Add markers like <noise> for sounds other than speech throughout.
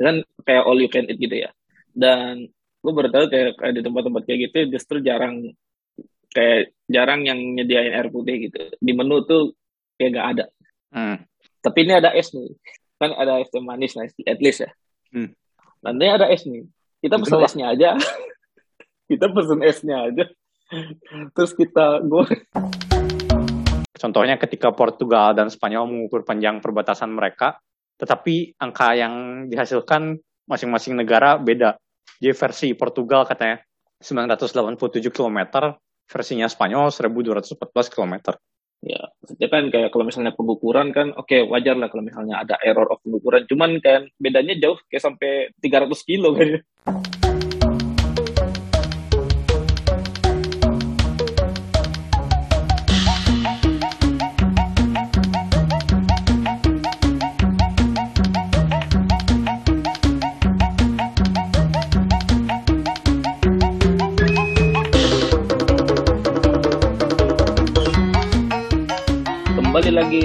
kan kayak all you can eat gitu ya. Dan gue baru tahu kayak, kayak di tempat-tempat kayak gitu justru jarang kayak jarang yang nyediain air putih gitu. Di menu tuh kayak gak ada. Hmm. tapi ini ada es nih. Kan ada es teh manis nah at least ya. Hmm. nanti ada es nih. Kita Itu pesen esnya aja. <laughs> Kita pesen esnya aja. Terus kita gue Contohnya ketika Portugal dan Spanyol mengukur panjang perbatasan mereka, tetapi angka yang dihasilkan masing-masing negara beda. Jadi versi Portugal katanya 987 km, versinya Spanyol 1214 km. ya maksudnya kan kayak kalau misalnya pengukuran kan oke wajar lah kalau misalnya ada error of pengukuran cuman kan bedanya jauh kayak sampai 300 kilo kan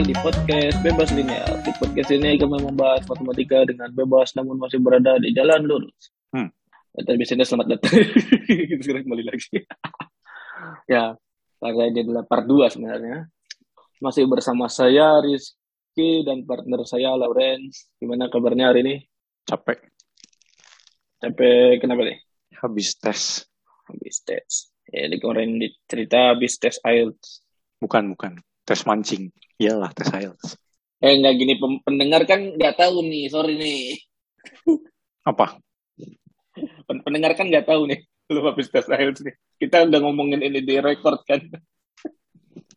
di podcast Bebas Linear. Di podcast ini kami membahas matematika dengan bebas namun masih berada di jalan lurus. Hmm. Dan biasanya selamat datang. <laughs> Sekarang kembali lagi. <laughs> ya, karena ini adalah part 2 sebenarnya. Masih bersama saya Rizky dan partner saya Lawrence. Gimana kabarnya hari ini? Capek. Sampai kenapa nih? Habis tes. Habis tes. Ya, di kemarin cerita habis tes IELTS. Bukan, bukan. Tes mancing. Iyalah, tes IELTS. Eh, nggak gini, pendengar kan nggak tahu nih, sorry nih. Apa? Pen- pendengar kan nggak tahu nih lu habis tes IELTS nih kita udah ngomongin ini di record kan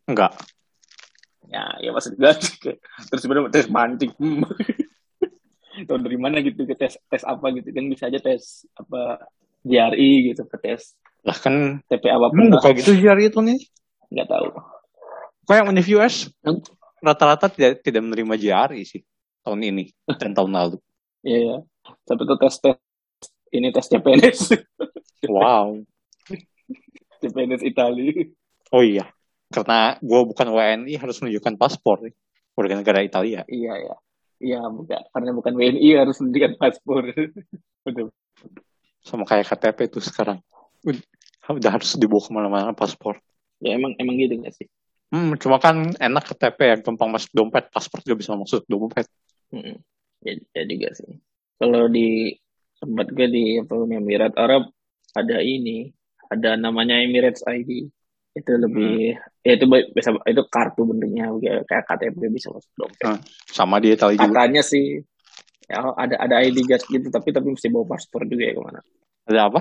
Enggak. ya ya maksud gue terus sebenarnya tes mancing. Tahu dari mana gitu ke tes tes apa gitu kan bisa aja tes apa GRE gitu ke tes Lah kan, TP apa emang bukan gitu jari itu nih. nggak tahu Kok yang Univ US Hmm. rata-rata tidak tidak menerima JRI sih tahun ini dan tahun lalu. iya ya tapi itu tes tes ini tes CPNS Wow. <laughs> CPNS Itali Oh iya, karena gue bukan WNI harus menunjukkan paspor nih. warga negara Italia. iya ya iya bukan karena bukan WNI harus menunjukkan paspor <laughs> Betul. Sama kayak KTP itu sekarang. Ud- Udah harus dibawa ke mana-mana paspor. ya emang emang gitu nggak sih Hmm, cuma kan enak KTP yang gampang masuk dompet, paspor juga bisa masuk dompet. Mm-mm. Ya, ya juga sih. Kalau di tempat gue di apa, Emirat Arab ada ini, ada namanya Emirates ID. Itu lebih, ya itu bisa itu kartu bentuknya kayak KTP bisa masuk dompet. Ah, Sama di Italia juga. Katanya sih, ya ada ada ID card gitu, tapi tapi mesti bawa paspor juga ya ke mana. Ada apa?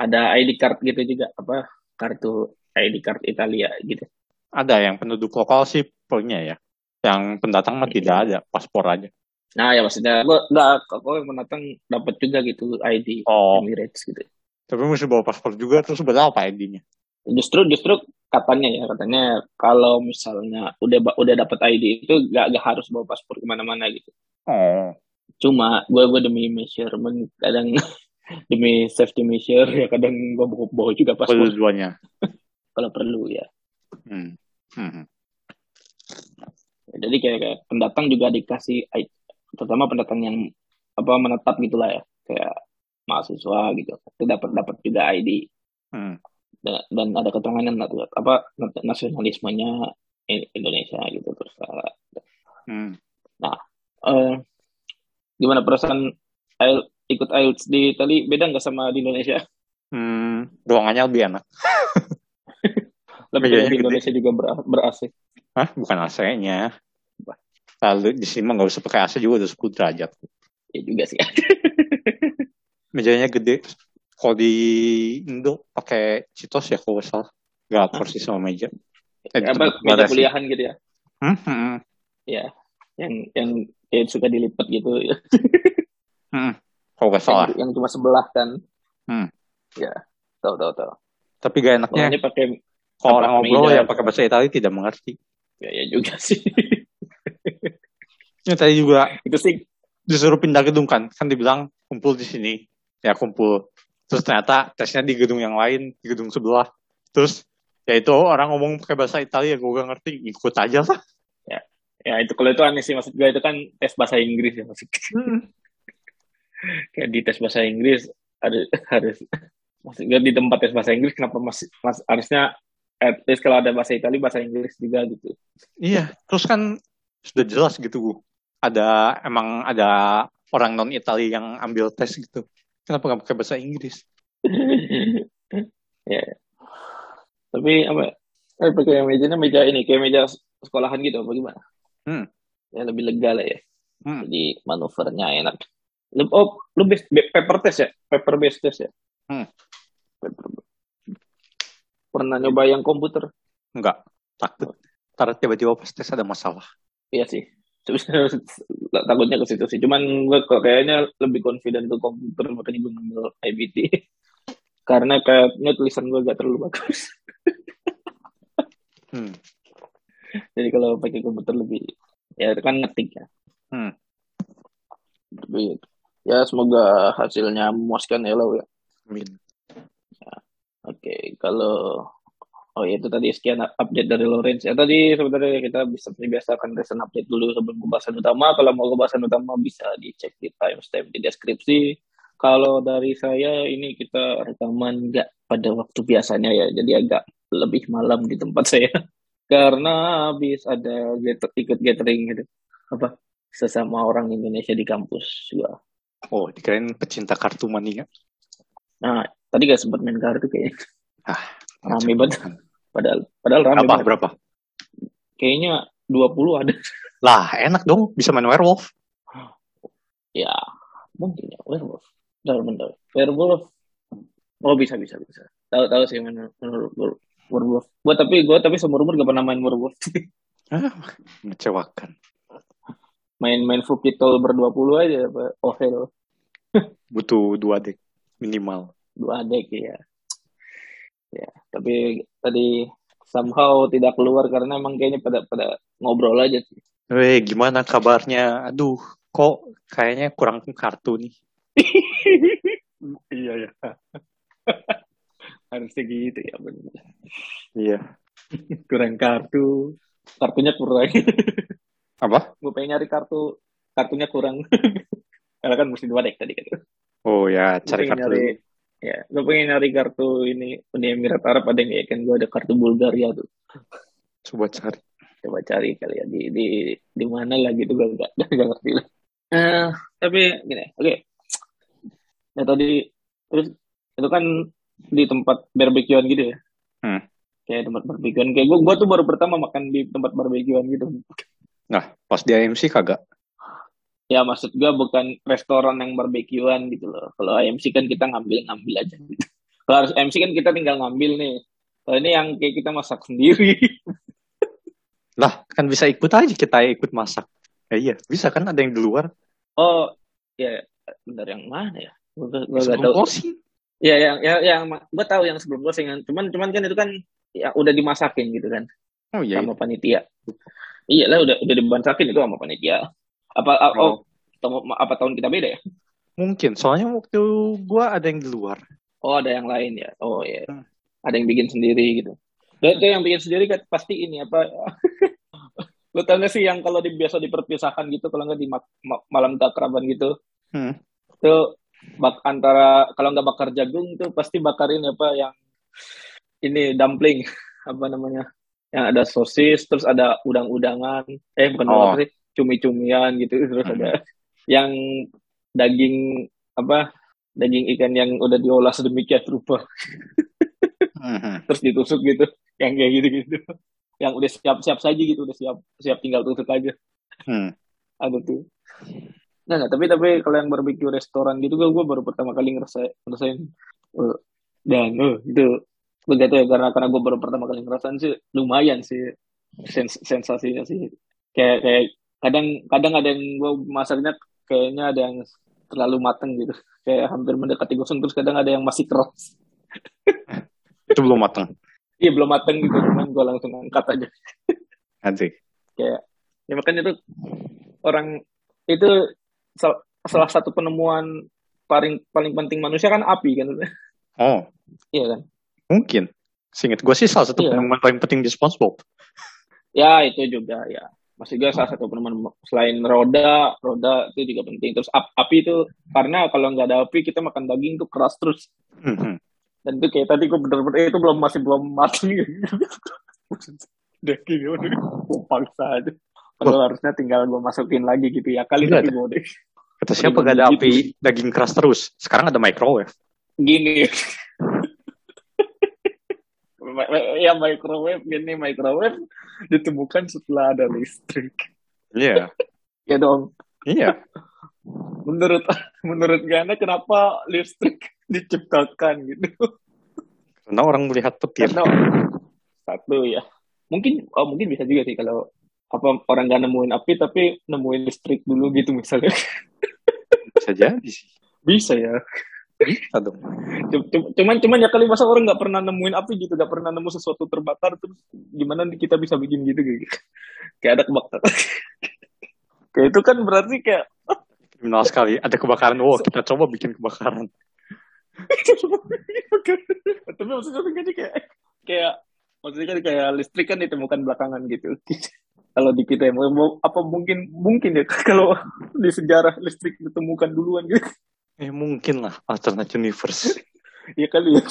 Ada ID card gitu juga, apa kartu ID card Italia gitu. Ada yang penduduk lokal sih punya ya. Yang pendatang mah tidak ada, paspor aja. Nah ya maksudnya gue nggak, kalau yang mendatang dapat juga gitu ID Oh, Emirates gitu. tapi mesti bawa paspor juga, terus berapa ID-nya? Justru justru katanya ya katanya kalau misalnya udah udah dapat ID itu gak, gak harus bawa paspor ke mana-mana gitu. Oh, Cuma gue gue demi measurement kadang <laughs> demi safety measure ya kadang gue bawa, bawa juga paspor kedua-duanya. <laughs> kalau perlu ya. Hmm. Hmm. Jadi kayak, kayak pendatang juga dikasih terutama pendatang yang apa menetap gitulah ya kayak mahasiswa gitu itu dapat dapat juga ID Hmm. dan, dan ada keterangan apa nasionalismenya Indonesia gitu terus uh, Hmm. eh, gimana perasaan IEL- ikut IELTS di Itali beda nggak sama di Indonesia? Hmm. Ruangannya lebih enak. <laughs> Lebih Bedanya di gede. Indonesia juga ber, ber AC. Hah? Bukan AC-nya. Lalu di sini mah nggak usah pakai AC juga udah 10 derajat. Ya juga sih. <laughs> Mejanya gede. Kalau di Indo pakai citos ya kalau salah. Nggak persis sama meja. Eh, apa meja kuliahan gitu ya? Hmm, hmm, Ya, yang yang kayak suka dilipat gitu ya. hmm. Kalau nggak salah. Yang, yang cuma sebelah kan. Hmm. Ya, tahu tahu tahu. Tapi gak enaknya ini pakai kalau orang ngobrol yang pakai bahasa Italia tidak mengerti. ya, ya juga sih. Ini tadi juga itu sih disuruh pindah gedung kan. Kan dibilang kumpul di sini. Ya kumpul. Terus ternyata tesnya di gedung yang lain, di gedung sebelah. Terus ya itu orang ngomong pakai bahasa Italia, gue gak ngerti, ikut aja lah. ya itu kalau itu aneh sih maksud gue itu kan tes bahasa Inggris ya maksud Hmm. kayak di tes bahasa Inggris harus harus maksudnya di tempat tes bahasa Inggris kenapa masih mas, harusnya at least kalau ada bahasa Italia bahasa Inggris juga gitu Iya, terus kan sudah jelas gitu Bu. Ada emang ada orang non Italia yang ambil tes gitu. Kenapa nggak pakai bahasa Inggris? <laughs> ya tapi apa eh, pakai mejanya meja ini kayak meja sekolahan gitu apa gimana Hmm. ya lebih lega lah ya Hmm. jadi manuvernya enak Lu- oh lu base, paper test ya paper based test ya Hmm. Paper- pernah nyoba yang komputer Enggak, takut. Ntar tiba-tiba pas tes ada masalah. iya sih takutnya ke situ sih cuman gue kayaknya lebih confident ke komputer makanya gue ngambil IBT <laughs> karena kayaknya tulisan gue gak terlalu bagus <laughs> Hmm. jadi kalau pakai komputer lebih ya kan ngetik ya Hmm. tapi ya semoga hasilnya memuaskan ya lo ya Amin. Oke, kalau oh ya itu tadi sekian update dari Lawrence. Ya tadi sebenarnya kita bisa seperti biasa akan recent update dulu sebelum ke bahasan utama. Kalau mau ke bahasan utama bisa dicek di timestamp di deskripsi. Kalau dari saya ini kita rekaman nggak pada waktu biasanya ya, jadi agak lebih malam di tempat <laughs> saya karena habis ada get, ikut gathering gitu apa sesama orang Indonesia di kampus juga. Oh, dikirain pecinta kartu mania. Nah tadi gak sempat main kartu kayaknya. Ah, Rame banget. Padahal padahal rame Berapa? banget. Berapa? Kayaknya 20 ada. <laughs> Lah, enak dong. Bisa main werewolf. Ya, mungkin ya werewolf. Bentar, bentar. Werewolf. Oh, bisa bisa bisa. Tahu tahu sih main werewolf. Gua tapi gua tapi seumur umur gak pernah main werewolf. <laughs> Ah, mengecewakan. Main-main Fukitol berdua puluh aja apa Oh hell. Butuh dua deck minimal. Dua deck ya. Ya, tapi tadi somehow tidak keluar karena emang kayaknya pada pada ngobrol aja sih. Weh, gimana kabarnya? Aduh, kok kayaknya kurang kartu nih. <laughs> iya <laughs> ya. Harusnya gitu ya benar. Iya. <laughs> kurang kartu kartunya kurang Apa? gue pengen nyari kartu kartunya kurang karena kan mesti dua deck tadi kan Oh ya, cari kartu. nyari ya gue pengen nyari kartu ini Uni Emirat Arab ada yang ya kan gue ada kartu Bulgaria tuh Coba cari. coba cari kali ya di di di mana lah gitu gue gak, <laughs> gak ngerti lah Eh, tapi gini oke nah tadi terus itu kan di tempat barbekyuan gitu ya Hmm. kayak tempat barbekyuan kayak gue gue tuh baru pertama makan di tempat barbekyuan gitu Nah, pas di AMC kagak. Ya maksud gua bukan restoran yang barbekyuan gitu loh. Kalau AMC kan kita ngambil-ngambil aja gitu. Kalau harus AMC kan kita tinggal ngambil nih. Kalau ini yang kayak kita masak sendiri. <laughs> Lah, kan bisa ikut aja kita ikut masak. Ya iya, bisa kan ada yang di luar. Oh, ya benar yang mana ya? Gua gak tahu. Ya yang yang, yang gua tahu yang sebelum closing kan. Cuman cuman kan itu kan ya udah dimasakin gitu kan Oh iya. sama panitia. Iya lah udah udah dimasakin itu sama panitia. Apa oh, Oh. tahun- apa tahun kita beda ya? Mungkin, soalnya waktu gua ada yang di luar. Oh ada yang lain ya. Oh iya. Hmm. Ada yang bikin sendiri gitu. Dan itu yang bikin sendiri kan pasti ini apa? <laughs> Lu tau gak sih yang kalau di, biasa diperpisahkan gitu kalau nggak di ma- ma- malam keakraban gitu, Hmm. itu bak antara kalau nggak bakar jagung tuh pasti bakarin apa yang ini dumpling <laughs> apa namanya? Yang ada sosis terus ada udang-udangan, eh bukan Oh. udang sih, cumi-cumian gitu <laughs> terus Hmm. ada yang daging apa? Daging ikan yang udah diolah sedemikian rupa Mhm. terus ditusuk gitu yang kayak gitu gitu yang udah siap siap saja gitu udah siap siap tinggal tusuk aja Hmm. ada tuh nah, nah, tapi tapi kalau yang barbecue restoran gitu gue baru pertama kali ngerasa ngerasain eh, dan oh itu begitu ya karena karena gue baru pertama kali ngerasain sih lumayan sih sens sensasinya sih kayak kayak kadang kadang ada yang gue masaknya kayaknya ada yang terlalu mateng gitu kayak hampir mendekati gosong terus kadang ada yang masih keras <laughs> Itu belum matang. iya belum mateng gitu cuman gue langsung angkat aja <laughs> Nanti. kayak ya makanya itu orang itu sal- salah satu penemuan paling paling penting manusia kan api kan <laughs> Oh, iya kan mungkin. Seingat gue sih salah satu Iya. penemuan paling penting di SpongeBob. ya itu juga ya masih juga salah satu penemuan selain roda roda itu juga penting. Terus ap, api itu karena kalau nggak ada api kita makan daging tuh keras terus. Mhm. dan itu kayak tadi gue bener-bener eh, itu belum masih belum matang <laughs> daging udah <laughs> gue paksa aja. Kalau harusnya tinggal gue masukin lagi gitu ya kali tapi gue deh Kata siapa gak ada api, daging keras terus. Sekarang ada microwave. gini ya microwave gini microwave ditemukan setelah ada listrik Iya. <laughs> ya dong Iya. <laughs> menurut menurut Gana kenapa listrik <laughs> diciptakan gitu Karena orang melihat petir. karena satu ya mungkin oh mungkin bisa juga sih kalau apa orang gak nemuin api tapi nemuin listrik dulu gitu misalnya Bisa jadi sih. bisa ya Bisa dong. Cuman cuman ya kali masa orang nggak pernah nemuin api gitu nggak pernah nemu sesuatu terbakar terus gimana kita bisa bikin gitu gitu <laughs> kayak ada kebakaran <laughs> kayak itu kan berarti kayak Kriminal sekali. Ada kebakaran. Wow, kita coba bikin kebakaran. <laughs> tapi maksudnya kan kayak kayak maksudnya kan kayak listrik kan ditemukan belakangan gitu kalau di kita apa mungkin mungkin ya kalau di sejarah listrik ditemukan duluan gitu Eh, mungkin lah. Alternate universe. <laughs> ya kali ya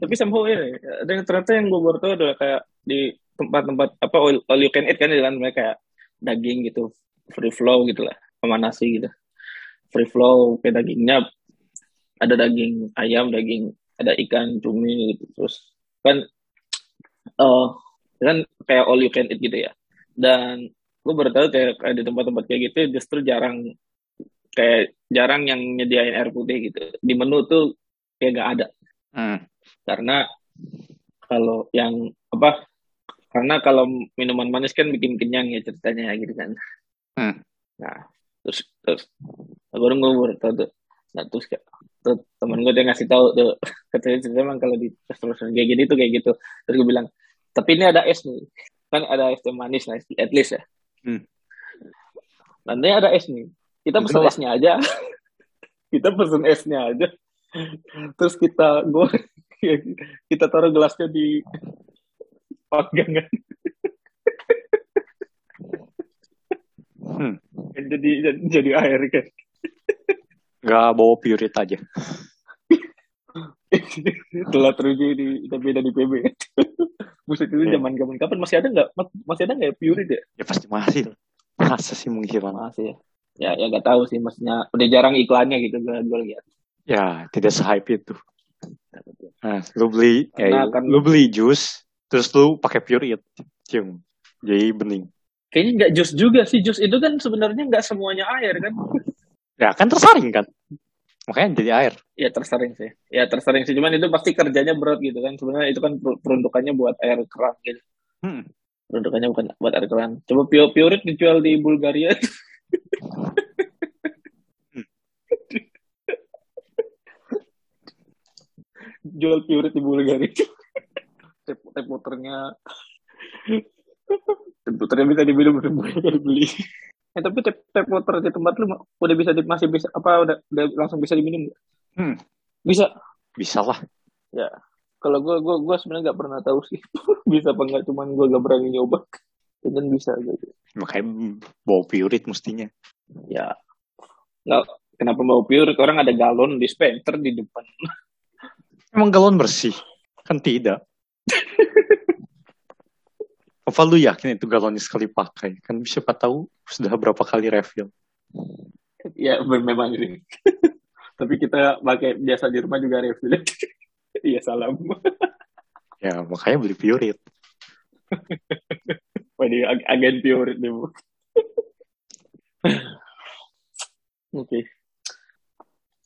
tapi somehow ya dan ternyata yang gue baru tahu adalah kayak di tempat-tempat apa all, all you can eat kan dalam mereka kayak daging gitu free flow gitu lah sama nasi gitu free flow kayak dagingnya ada daging ayam daging ada ikan cumi gitu terus kan eh kan kayak all you can eat gitu ya dan gue baru tahu kayak, kayak di tempat-tempat kayak gitu justru jarang kayak jarang yang nyediain air putih gitu. Di menu tuh kayak gak ada. Hmm. karena kalau yang apa karena kalau minuman manis kan bikin kenyang ya ceritanya gitu kan. Hmm. nah terus terus baru gue baru tahu tuh. Nah terus kayak tuh, temen gue dia ngasih tahu tuh <laughs> katanya cerita emang kalau di restoran kayak gini tuh kayak gitu. Terus gue bilang tapi ini ada es nih. Kan ada es teh manis nah at least ya Hmm. nanti ada es nih <laughs> kita pesen esnya aja. Kita pesen esnya aja. Terus kita gue <laughs> kita taruh gelasnya di panggangan. <laughs> Hmm. jadi jadi, jadi air kan? Gak bawa purit aja. telah terjadi di tapi ada di PB Buset itu Iya. zaman zaman kapan masih ada nggak Mas- masih ada nggak ya Purity ya Ya pasti masih. lah. Masa sih menghilang? masih ya ya ya nggak tahu sih maksudnya udah jarang iklannya gitu gue gue lihat Ya, tidak se-hype itu. Nah, lu beli, Karena kan- lu beli jus, terus lu pakai purit. Cium. Jadi bening. kayaknya nggak jus juga sih jus itu kan sebenarnya nggak semuanya air kan Ya, kan tersaring kan? Makanya jadi air. ya tersaring sih. Ya tersaring sih. Cuman itu pasti kerjanya berat gitu kan. Sebenarnya itu kan per- peruntukannya buat air keran gitu. Hmm. peruntukannya bukan buat air keran. Coba pure purit dijual di Bulgaria. <laughs> Jual purit di Bulgaria. Tep waternya tep bisa diminum dibeli eh tapi tep tep water di tempat lu udah bisa di, masih bisa apa udah udah langsung bisa diminum nggak? Hmm. bisa Bisa lah. ya kalau gue gue gue sebenarnya nggak pernah tahu sih <laughs> bisa apa nggak cuman gue gak berani nyoba dan bisa gitu Makanya bawa purit mestinya. ya nggak kenapa mau pure orang ada galon dispenser di depan Emang galon bersih? Kan tidak. Apa lu yakin itu galonnya sekali pakai? Kan siapa tahu sudah berapa kali refill. ya memang sih <laughs> tapi kita pakai biasa di rumah juga refill <laughs> iya salam <laughs> Ya, makanya beli purit. Waduh, ag- agen pure nih bu oke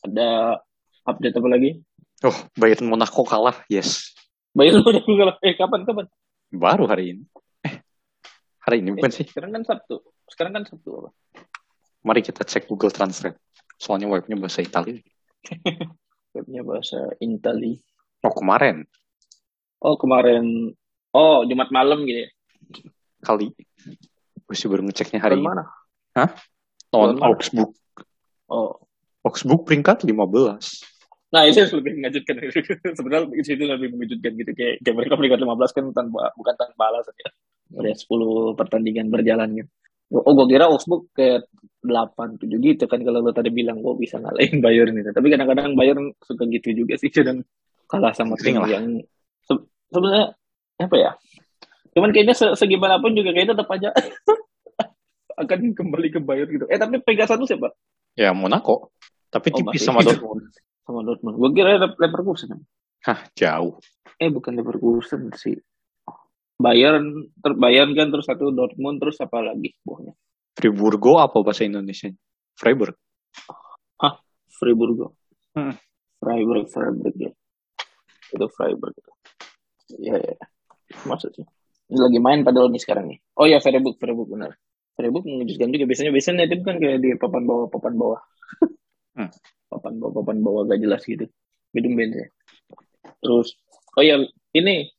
ada update apa lagi Oh, Bayern Monaco kalah. Yes. lu udah kalah. eh kapan kapan Baru hari ini. Hari ini bukan Eh, sih? sekarang kan sabtu sekarang kan sabtu apa Mari kita cek Google Translate. Soalnya webnya bahasa Italia. <laughs> webnya bahasa Intali Oh, kemarin. oh kemarin oh Jumat malam gitu ya Kali. Gue sih baru ngeceknya hari ini. mana Lawan Lawan? Augsburg. oh Augsburg peringkat 15. Nah itu lebih mengejutkan. <laughs> Sebenarnya itu, itu lebih mengejutkan gitu. Kayak, kayak mereka peringkat 15 kan tanpa bukan tanpa alasan ya. Udah 10 pertandingan berjalan gitu. Oh gue kira Augsburg kayak 8, 7 gitu kan kalau lo tadi bilang gue bisa ngalahin <laughs> Bayern gitu. Tapi kadang-kadang Bayern suka gitu juga sih dan kalah sama tim yang se sebenarnya apa ya? Cuman kayaknya se segimanapun juga kayaknya tetap aja <laughs> akan kembali ke Bayern gitu. Eh tapi pegang satu siapa? Ya Monaco. Tapi oh, tipis sama Dortmund. sama Dortmund. Gue kira Leverkusen. Hah, jauh. Eh bukan Leverkusen sih. Bayern, ter Bayern kan terus satu Dortmund terus apa lagi buahnya? Friburgo apa bahasa Indonesia? Freiburg. Ah, Friburgo. Hmm. Freiburg, Freiburg ya. Itu Freiburg. Iya, ya. Maksudnya. Ini lagi main padahal nih sekarang nih. Oh ya, Freiburg, Freiburg benar. Freiburg mengejutkan juga. Biasanya biasanya itu kan kayak di papan bawah, papan bawah. hmm. Papan bawah, papan bawah gak jelas gitu. Gedung ya. Terus, oh ya, ini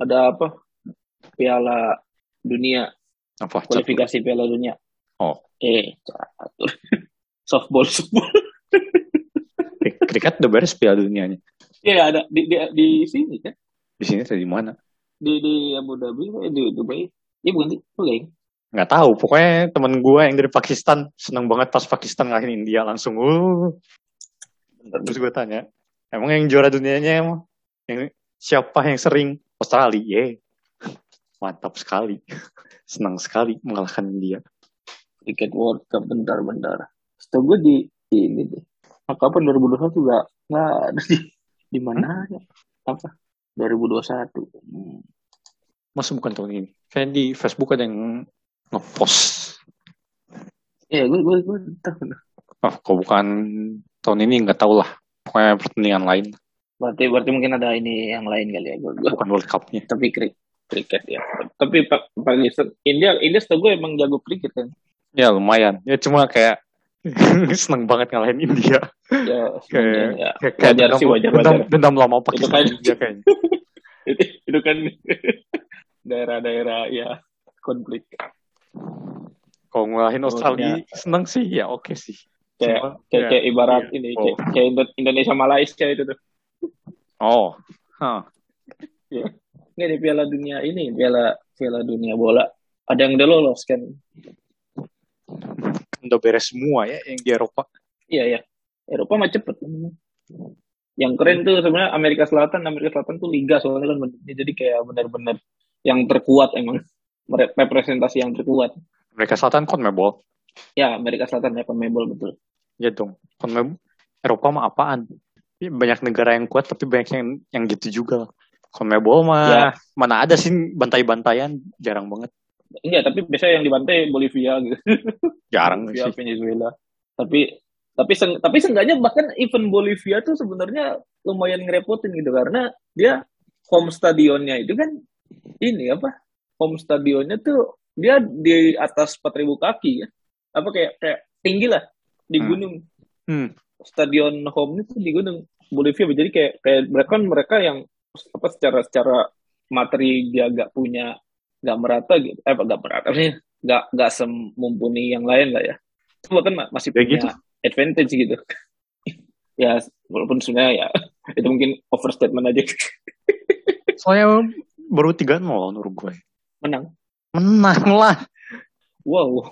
ada apa Piala Dunia. Apa kualifikasi catur. Piala Dunia. Oh. Eh catur. <laughs> Softball softball. Kriket udah beres Piala Dunianya. Iya ada. Di, di, di sini kan? Di sini di mana? Di di Abu Dhabi di Dubai. Iya bukan di Dubai nggak tahu. Pokoknya temen gue yang dari Pakistan seneng banget pas Pakistan ngalahin India langsung. Uh. Terus gue tanya emang yang juara dunianya emang? Yang siapa yang sering? Australia. yeah. Mantap sekali. Senang sekali mengalahkan India. Cricket World Cup bentar-bentar. Setahu gue di, di ini deh. Kapan 2021 juga nggak ada di di mana ya? Apa? 2021 hmm. masa bukan tahun ini. Kayak di Facebook ada yang ngepost. Ya gue gue gue tahu oh kok bukan tahun ini nggak tahu lah. Pokoknya pertandingan lain. Berarti berarti mungkin ada ini yang lain kali ya. Gue, Bukan World Cup-nya. Tapi krik, kriket ya. Tapi Pak Pakistan India India setahu gue emang jago kriket kan. Ya lumayan. Ya cuma kayak <laughs> seneng banget ngalahin India. Ya, kayak, ya. kayak, wajar sih wajar wajar. Dendam, dendam lama Pakistan itu kan, India kayaknya. <laughs> itu, itu kan <laughs> daerah-daerah ya konflik. Kalau ngalahin Australia ya. seneng sih ya oke okay sih. Kayak, kayak, ya, kayak ibarat iya. ini oh. kayak Indonesia Malaysia itu tuh. Oh, huh. ya. Ini di Piala Dunia ini, Piala Piala Dunia bola. Ada yang udah lolos kan? Udah beres semua ya yang di Eropa. Iya ya, Eropa mah cepet. Yang keren tuh sebenarnya Amerika Selatan, Amerika Selatan tuh liga soalnya kan jadi kayak benar-benar yang terkuat emang representasi yang terkuat. Amerika Selatan CONMEBOL. Ya, Amerika Selatan ya CONMEBOL betul. Ya dong. CONMEBOL Eropa mah apaan? banyak negara yang kuat tapi banyak yang yang gitu juga. Conmebol mah ya. mana ada sih bantai-bantaian jarang banget. Iya, tapi biasanya yang dibantai Bolivia gitu. Jarang Bolivia, sih. Venezuela. Tapi tapi seng, tapi seenggaknya bahkan event Bolivia tuh sebenarnya lumayan ngerepotin gitu karena dia home stadionnya itu kan ini apa? Home stadionnya tuh dia di atas 4000 kaki ya. Apa kayak kayak tinggi lah di hmm. gunung. Hmm. Stadion home itu di gunung. Bolivia jadi kayak kayak mereka kan mereka yang apa secara secara materi dia gak punya gak merata gitu. Eh gak merata sih gak gak semumpuni yang lain lah ya. Itu bahkan masih punya gitu. advantage gitu. <laughs> Ya walaupun sebenarnya ya itu mungkin overstatement aja. Soalnya baru tiga nol Uruguay menang. Menang lah. Wow.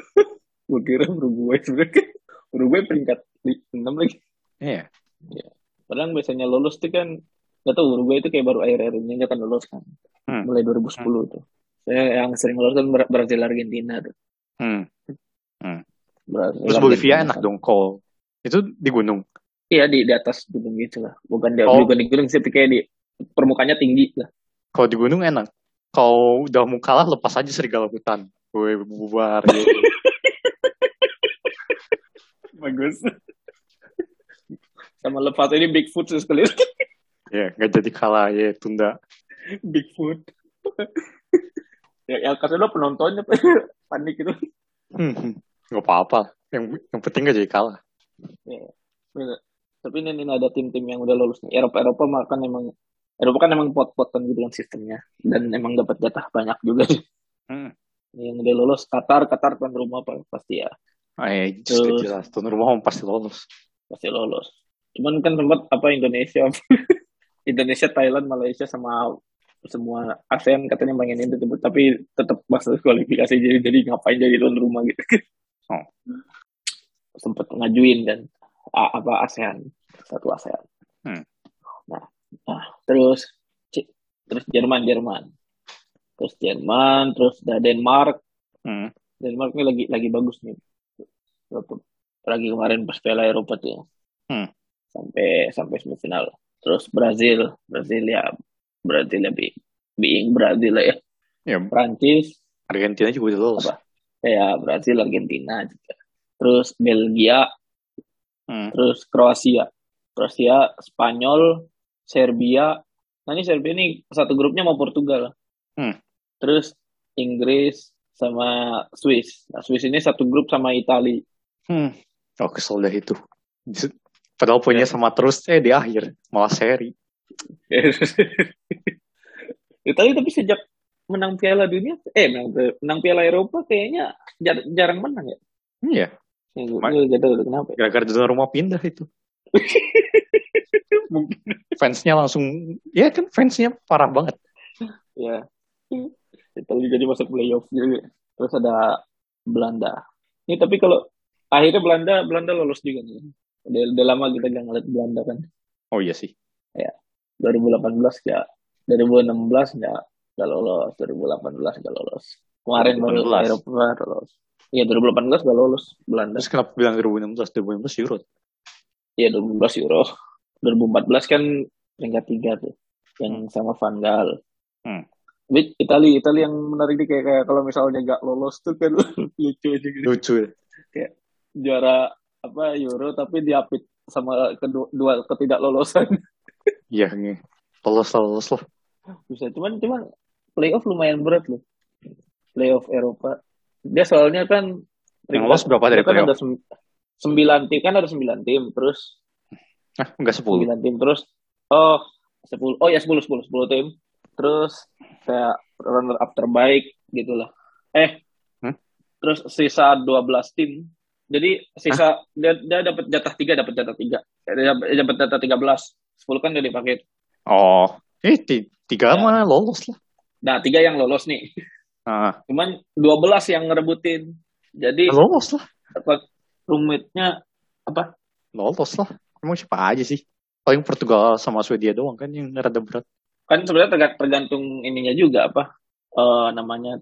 <laughs> Gue kira Uruguay sebenarnya. Uruguay peringkat enam lagi. Iya. Ya. Padahal biasanya lolos tuh kan gak tau Uruguay itu kayak baru akhir-akhir ini kan lolos kan. Hmm. Mulai 2010 hmm. tuh. Saya yang sering lolos kan Brazil Argentina tuh. Hmm. Hmm. Brazil, Terus Bolivia enak dong kok. Itu di gunung. Iya di di atas gunung gitu lah. Bukan di, oh. bukan di gunung sih, tapi kayak di permukaannya tinggi lah. Kalau di gunung enak. Kalau udah mau kalah lepas aja serigala hutan. Gue bubar. Gitu. <laughs> Bagus sama lepas ini Bigfoot sekali. <laughs> ya, nggak jadi kalah ya tunda. Bigfoot. <laughs> ya, yang kasih lo penontonnya <laughs> panik itu. Hmm, nggak apa-apa. Yang yang penting gak jadi kalah. Ya, Tapi ini, ini ada tim-tim yang udah lulus nih. Eropa Eropa makan emang Eropa kan emang pot-pot kan gitu kan sistemnya dan emang dapat jatah banyak juga sih. <laughs> Hmm. Yang udah lulus Qatar, Qatar tuan rumah apa pasti ya. Ah, ya, jelas tuan rumah pasti lolos. Pasti lolos Cuman kan sempat apa Indonesia, Indonesia, Thailand, Malaysia sama semua ASEAN katanya pengen itu tapi tetap masuk kualifikasi jadi jadi ngapain jadi tuan rumah gitu. <laughs> Oh. Sempat ngajuin dan apa ASEAN satu ASEAN. Hmm. Nah, nah, terus terus Jerman Jerman terus Jerman terus ada Denmark hmm. Denmark ini lagi lagi bagus nih lagi kemarin pas Piala Eropa tuh hmm. sampai sampai semifinal terus Brazil. Brazil ya Brazil lebih being Brazil lah ya. Ya. Prancis Argentina juga udah lolos. Apa? Ya Brazil Argentina juga. Terus Belgia. Hmm. terus Kroasia. Kroasia Spanyol Serbia. Nah ini Serbia ini satu grupnya mau Portugal. Hmm. terus Inggris sama Swiss. Nah Swiss ini satu grup sama Italia hmm. Oh kesel dah itu. Padahal punya ya. sama terus eh di akhir malah seri. <laughs> Italia tapi sejak menang Piala Dunia, eh menang, menang Piala Eropa kayaknya jar, jarang menang ya. Iya. Ya, kenapa? Gara-gara rumah pindah itu. <laughs> Mungkin. Fansnya langsung, ya kan fansnya parah banget. Ya. Italia jadi masuk playoff juga. Terus ada Belanda. Ini tapi kalau akhirnya Belanda Belanda lolos juga nih. Udah, udah lama kita gak ngeliat Belanda kan. Oh iya sih. Ya. 2018 ya 2016 nggak nggak lolos 2018 nggak lolos kemarin baru Eropa lolos iya 2018 nggak lolos Belanda terus kenapa bilang 2016 2016 Euro iya 2016 Euro 2014 kan peringkat tiga tuh yang hmm. sama Van Gaal hmm. Italia Italia yang menarik nih kayak, kayak kalau misalnya nggak lolos tuh kan <laughs> lucu aja gitu. lucu ya kayak juara apa Euro tapi diapit sama kedua dua ketidak lolosan. <laughs> Iya nih. Lolos lah, lolos lah. Bisa cuman cuman playoff lumayan berat loh. Playoff Eropa. Dia soalnya kan yang lolos berapa dari kan playoff? Ada sembilan tim kan ada sembilan tim terus ah enggak sepuluh sembilan tim terus oh sepuluh oh ya sepuluh sepuluh sepuluh tim terus kayak runner up terbaik gitulah eh hmm? terus sisa dua belas tim jadi sisa Hah? dia, dia dapat jatah tiga, dapat jatah tiga. Dia dapat jatah tiga belas. Sepuluh kan dia dipakai. Oh, eh tiga ya. mana lolos lah. Nah tiga yang lolos nih. Ah. Cuman dua belas yang ngerebutin. Jadi lolos lah. Apa, rumitnya apa? Lolos lah. Emang siapa aja sih? Paling Portugal sama Swedia doang kan yang rada berat. Kan sebenarnya tergantung ininya juga apa? Uh, namanya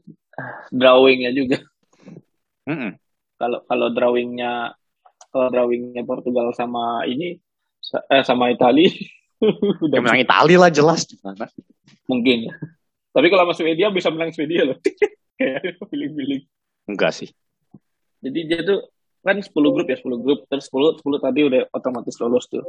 drawingnya juga. Mm -mm kalau kalau drawingnya kalau drawingnya Portugal sama ini eh, sama Italia <laughs> udah ya, menang Italia lah jelas. Mungkin. Ya tapi kalau sama Swedia bisa menang Swedia loh. <laughs> Kayak pilih-pilih enggak sih. Jadi dia tuh kan 10 grup ya 10 grup. Terus 10 10 tadi udah otomatis lolos tuh.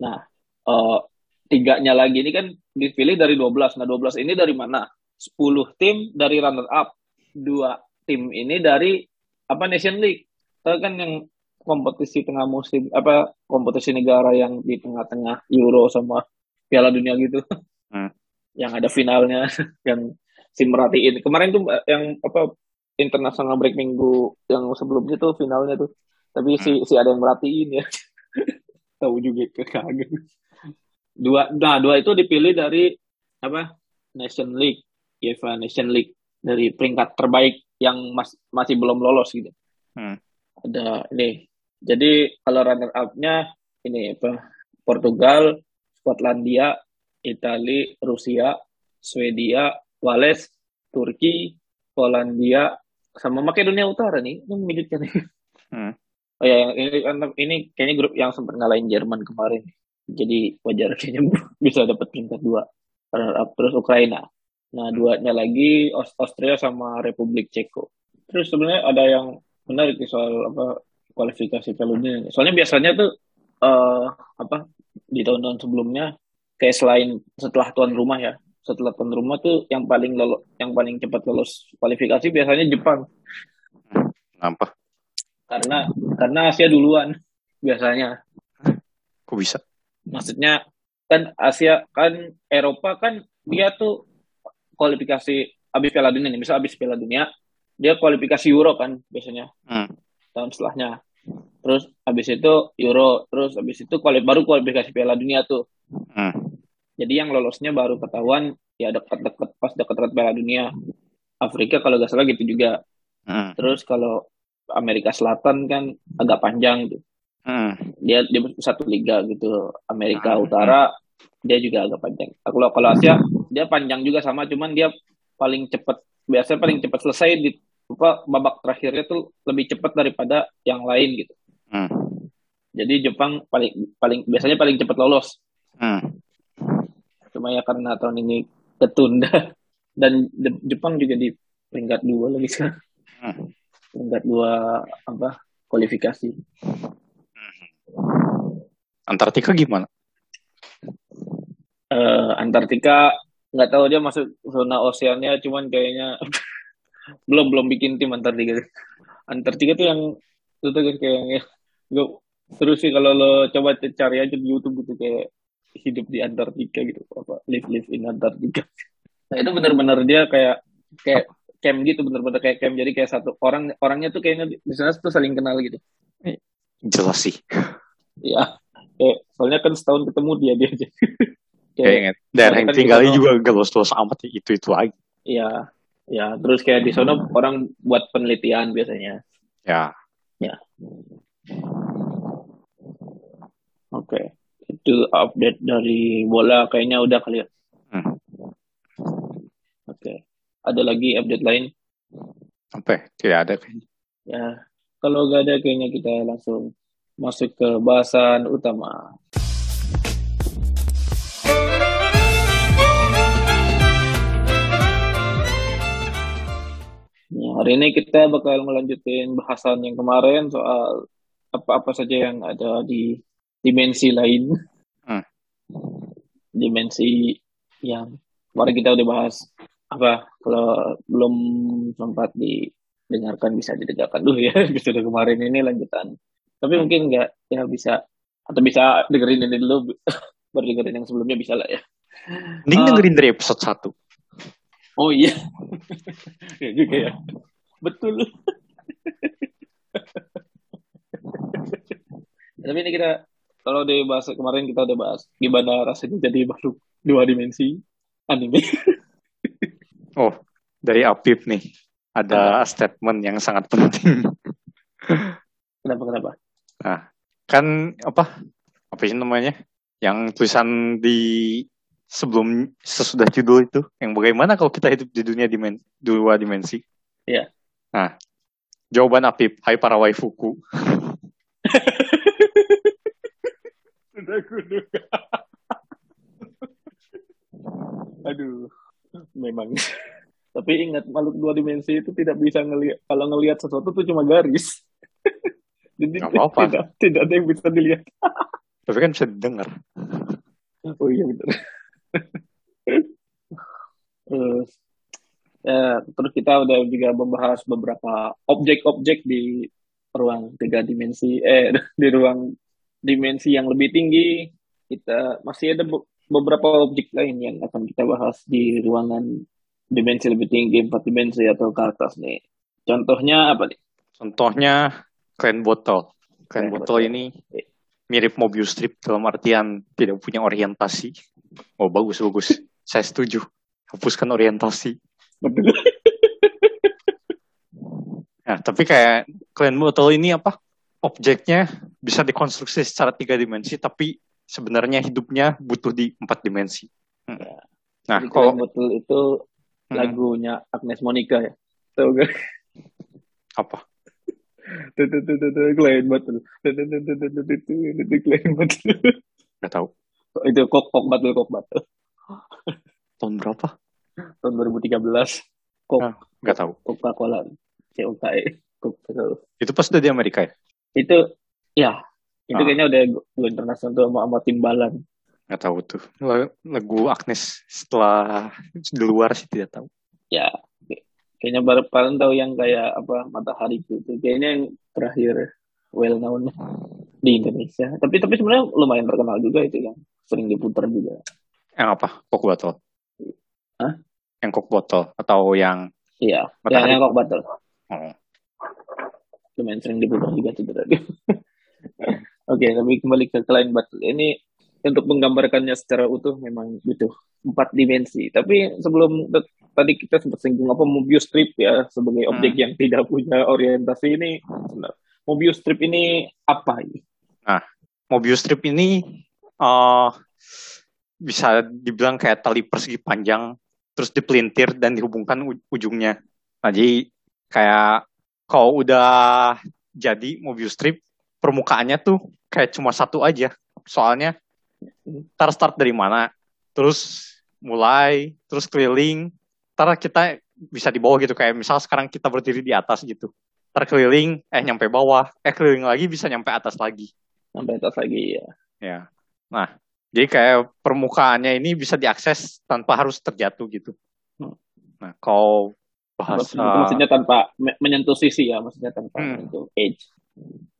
Nah uh, tiganya lagi ini kan dipilih dari 12 nah 12 ini dari mana? 10 tim dari runner up dua tim ini dari apa Nation League? Tahu kan yang kompetisi tengah musim apa kompetisi negara yang di tengah-tengah Euro sama Piala Dunia gitu. Hmm. <laughs> yang ada finalnya <laughs> yang si merhatiin. Kemarin tuh yang apa internasional break minggu yang sebelumnya tuh finalnya tuh. Tapi hmm. si si ada yang merhatiin ya. <laughs> Tahu juga kaget dua nah dua itu dipilih dari apa Nation League. UEFA Nation League. Dari peringkat terbaik yang mas masih belum lolos gitu. Hmm. Ada ini. Jadi kalau runner up-nya ini apa? Portugal, Skotlandia, Italia, Rusia, Swedia, Wales, Turki, Polandia, sama Makedonia Utara nih. Ini mengejutkan nih. Hmm. Oh ya, ini, ini kayaknya grup yang sempat ngalahin Jerman kemarin. Jadi wajar kayaknya <laughs> bisa dapat peringkat dua. Runner up terus Ukraina. Nah, duanya lagi Austria sama Republik Ceko. Terus sebenarnya ada yang menarik soal apa kualifikasi Piala Dunia. Soalnya biasanya tuh uh, apa di tahun-tahun sebelumnya kayak selain setelah tuan rumah ya, setelah tuan rumah tuh yang paling lolos, yang paling cepat lolos kualifikasi biasanya Jepang. Kenapa? Karena karena Asia duluan biasanya. Kok bisa? Maksudnya kan Asia kan Eropa kan dia tuh kualifikasi abis Piala Dunia nih, misal abis Piala Dunia, dia kualifikasi Euro kan biasanya hmm. tahun setelahnya. terus habis itu Euro terus habis itu kuali baru kualifikasi Piala Dunia tuh Hmm. jadi yang lolosnya baru ketahuan ya dekat-dekat pas dekat-dekat Piala Dunia Afrika kalau gak salah gitu juga Hmm. terus kalau Amerika Selatan kan agak panjang gitu Hmm. dia dia satu liga gitu Amerika Hmm. Utara dia juga agak panjang kalau kalau Asia dia panjang juga sama cuman dia paling cepat biasanya paling cepat selesai di apa babak terakhirnya tuh lebih cepat daripada yang lain gitu Hmm. jadi Jepang paling paling biasanya paling cepat lolos Hmm. cuma ya karena tahun ini ketunda <laughs> dan Jepang juga di peringkat dua lagi sekarang Hmm. peringkat dua apa kualifikasi Antartika gimana? Eh Antartika nggak tahu dia masuk zona oseannya cuman kayaknya <laughs> belum belum bikin tim Antartika. Antartika tuh yang itu tuh kayaknya gue terus sih kalau lo coba cari aja di YouTube gitu kayak hidup di Antartika gitu apa live live in Antartika. <laughs> Nah itu benar-benar dia kayak kayak camp gitu benar-benar kayak camp. Jadi kayak satu orang orangnya tuh kayaknya di di sana tuh saling kenal gitu. Jelas sih. ya kayak soalnya kan setahun ketemu dia dia aja <laughs> Kayak daerah yang tinggalnya juga gak luas-luas amat itu itu lagi. Iya, ya. Terus kayak di sono orang buat penelitian biasanya. Ya. Oke, itu update dari bola kayaknya udah kali ya. Hmm. Oke, ada lagi update lain? Apa? ya? Tidak ada kayaknya. Ya, kalau gak ada kayaknya kita langsung masuk ke bahasan utama. Ya, hari ini kita bakal melanjutin bahasan yang kemarin soal apa-apa saja yang ada di dimensi lain. Hmm. Dimensi yang kemarin kita udah bahas apa kalau belum sempat didengarkan bisa didengarkan dulu ya <laughs> episode kemarin ini lanjutan. Tapi mungkin nggak ya bisa atau bisa dengerin ini dulu <laughs> baru dengerin yang sebelumnya bisa lah ya. Mending Ah. dengerin dari episode 1. Oh iya. <laughs> ya juga ya. Betul. <laughs> Tapi ini kita kalau di bahas kemarin kita udah bahas gimana rasanya jadi makhluk dua dimensi anime. Oh, dari Apip nih. Ada statement yang sangat penting. kenapa kenapa? Kan apa? Apa sih namanya? Yang tulisan di sebelum sesudah judul itu yang bagaimana kalau kita hidup di dunia dimen dua dimensi. Iya. Nah, jawaban Apip, hai para waifuku. Sudah kuduga. Aduh, memang. Tapi ingat makhluk dua dimensi itu tidak bisa ngelihat kalau ngelihat sesuatu tuh cuma garis. Jadi apa-apa. tidak tidak ada yang bisa dilihat. <laughs> Tapi kan bisa didengar. Oh iya betul. <laughs> terus, ya, terus kita udah juga membahas beberapa objek-objek di ruang tiga dimensi, eh <laughs> di ruang dimensi yang lebih tinggi. Kita masih ada be- beberapa objek lain yang akan kita bahas di ruangan dimensi lebih tinggi, empat dimensi atau ke atas nih. Contohnya apa nih? Contohnya Clan Bottle. Clan Bottle Bottle. ini mirip Mobius Strip dalam artian tidak punya orientasi. Oh bagus bagus. <laughs> Saya setuju. Hapuskan orientasi. Betul. <laughs> Nah, tapi kayak Clan Bottle ini apa? Objeknya bisa dikonstruksi secara tiga dimensi, tapi sebenarnya hidupnya butuh di empat dimensi. Hmm. Ya. Nah, Jadi kalau Bottle itu Hmm, lagunya Agnes Monica ya. Tahu gak? apa? klien banget lu klien banget nggak tahu. Itu kok kok banget kok banget tahun berapa? Tahun 2013 kok ah, nggak tahu. Kok Coca Cola kok itu pas udah di Amerika ya? Itu ya. Itu ah. kayaknya udah gue internasional tuh sama, sama timbalan nggak tahu tuh. Lagu Agnes setelah di luar sih tidak tahu. Ya kayaknya baru paling tahu yang kayak apa matahari itu. Kayaknya yang terakhir well known di Indonesia. Tapi tapi sebenarnya lumayan terkenal juga itu yang sering diputar juga. Yang apa? Kok botol? Hah? Yang kok botol atau yang Iya, yang Matahari. yang kok battle. oh, lumayan sering diputar juga tuh berarti. <laughs> Oke, tapi kembali ke Klein Butler. Ini untuk menggambarkannya secara utuh memang butuh empat dimensi. Tapi sebelum tadi kita sempat singgung apa Mobius strip ya sebagai hmm. objek yang tidak punya orientasi ini. Mobius strip ini apa ini? Nah, Mobius strip ini uh, bisa dibilang kayak tali persegi panjang terus dipelintir dan dihubungkan ujungnya. Nah, jadi kayak kalau udah jadi Mobius strip permukaannya tuh kayak cuma satu aja. Soalnya tar start dari mana, terus mulai, terus keliling, tar kita bisa di bawah gitu kayak misal sekarang kita berdiri di atas gitu. Tar keliling, eh nyampe bawah, eh keliling lagi bisa nyampe atas lagi. Sampai atas lagi ya. Ya. Nah, jadi kayak permukaannya ini bisa diakses tanpa harus terjatuh gitu. Hmm. Nah, kalau bahasa maksudnya tanpa menyentuh sisi ya, maksudnya tanpa hmm. menyentuh edge.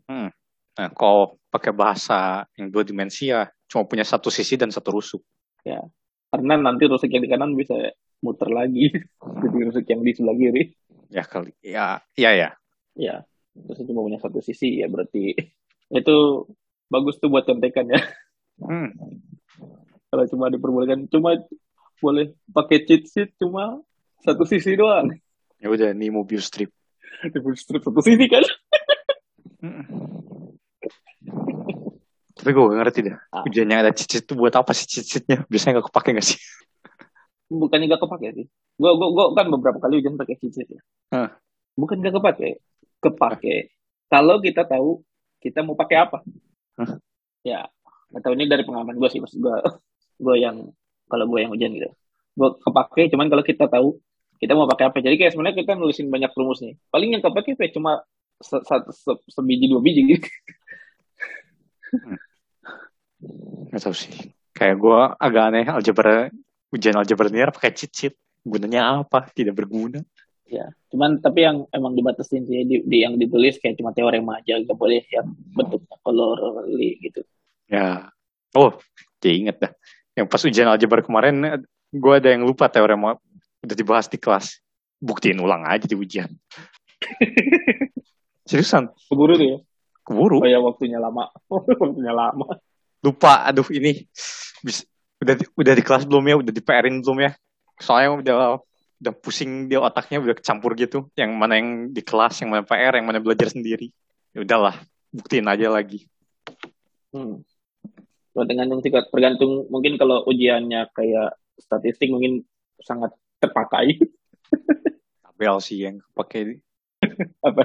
Hmm. Nah, kalau pakai bahasa yang dua dimensi ya cuma punya satu sisi dan satu rusuk. Ya, karena nanti rusuk yang di kanan bisa muter lagi <laughs> jadi rusuk yang di sebelah kiri. Ya kali, ya, ya ya. Ya, terus cuma punya satu sisi ya berarti <laughs> itu bagus tuh buat contekan ya. Hmm. Kalau cuma diperbolehkan, cuma boleh pakai cheat sheet cuma satu sisi doang. Ya udah, nih Mobius strip. <laughs> Mobius strip satu sisi kan. Tapi gue gak ngerti deh. Ah. Ujiannya ada cicit itu buat apa sih cicitnya? Biasanya gak kepake gak sih? Bukannya gak kepake sih. Gue gue gue kan beberapa kali ujian pakai cicit ya. Huh. Bukan gak kepake. Kepake. Kalau kita tahu kita mau pakai apa. Huh? Ya. Atau ini dari pengalaman gue sih. Maksud gue, gue yang kalau gue yang ujian gitu. Gue kepake. Cuman kalau kita tahu kita mau pakai apa. Jadi kayak sebenarnya kita nulisin banyak rumus nih. Paling yang kepake cuma se, se, se, sebiji dua biji gitu. Hmm. Gak tau sih. Kayak gue agak aneh algebra ujian algebra ini pakai cheat sheet. Gunanya apa? Tidak berguna. Ya, cuman tapi yang emang dibatasin sih di, di yang ditulis kayak cuma teorema aja, gak boleh yang bentuknya colorly gitu. Ya, oh, jadi inget dah. Yang pas ujian algebra kemarin, gue ada yang lupa teorema udah dibahas di kelas. Buktiin ulang aja di ujian. <laughs> Seriusan? Keburu tuh ya? Keburu. Oh ya waktunya lama. <laughs> waktunya lama lupa aduh ini bis, udah udah di kelas belum ya? Udah di PR-in belum ya? Soalnya udah udah pusing dia otaknya udah kecampur gitu. Yang mana yang di kelas yang mana PR yang mana belajar sendiri. Ya udahlah buktiin aja lagi. Hmm. tergantung tergantung mungkin kalau ujiannya kayak statistik mungkin sangat terpakai. <laughs> Tabel sih yang pakai apa?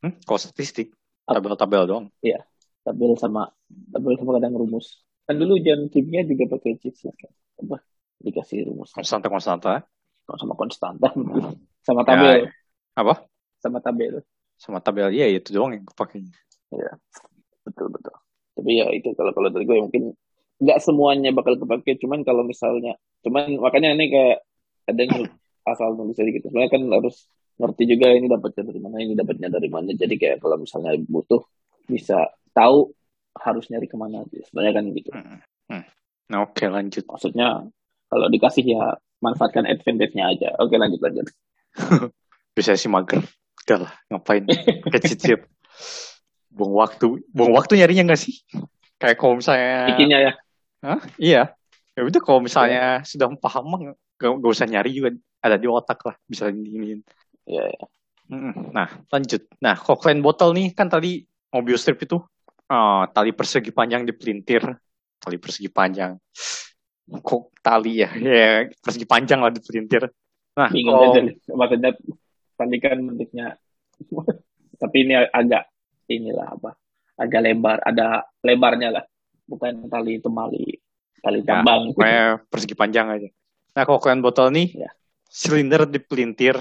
Hmm? kalau statistik tabel-tabel dong iya tabel sama tabel sama kadang rumus. Kan dulu ujian kimia juga pakai cheat kan? Apa? Dikasih rumus. Konstanta konstanta sama konstanta <laughs> sama tabel. ya, apa? Sama tabel. Sama tabel. Ya itu doang yang pakai. Ya betul betul. Tapi ya itu kalau kalau dari gue mungkin nggak semuanya bakal kepake cuman kalau misalnya cuman makanya ini kayak ada yang asal nulis gitu. Sebenarnya kan harus ngerti juga ini dapatnya dari mana ini dapatnya dari mana. Jadi kayak kalau misalnya butuh bisa tahu harus nyari ke mana sebenarnya kan gitu hmm. Hmm. Nah, oke lanjut maksudnya kalau dikasih ya manfaatkan advantage-nya aja oke lanjut lanjut <laughs> bisa sih mager udah lah ngapain pakai cicit <laughs> buang waktu buang waktu nyarinya nggak sih kayak kalau misalnya bikinnya ya Hah? iya ya udah kalau misalnya ya. sudah paham gak, gak usah nyari juga ada di otak lah bisa diinin Iya, ya. Nah, lanjut. Nah, Cochrane botol nih kan tadi mobil strip itu uh, tali persegi panjang dipelintir. Tali persegi panjang. Kok tali ya? <laughs> Ya persegi panjang lah dipelintir. Nah bingung oh, aja maksudnya tali kan bentuknya. <laughs> Tapi ini agak inilah apa? Agak lebar. Ada lebarnya lah. Bukan tali temali tali ya, tambang. ya, persegi panjang aja. Nah kalau kalian botol nih ya. silinder dipelintir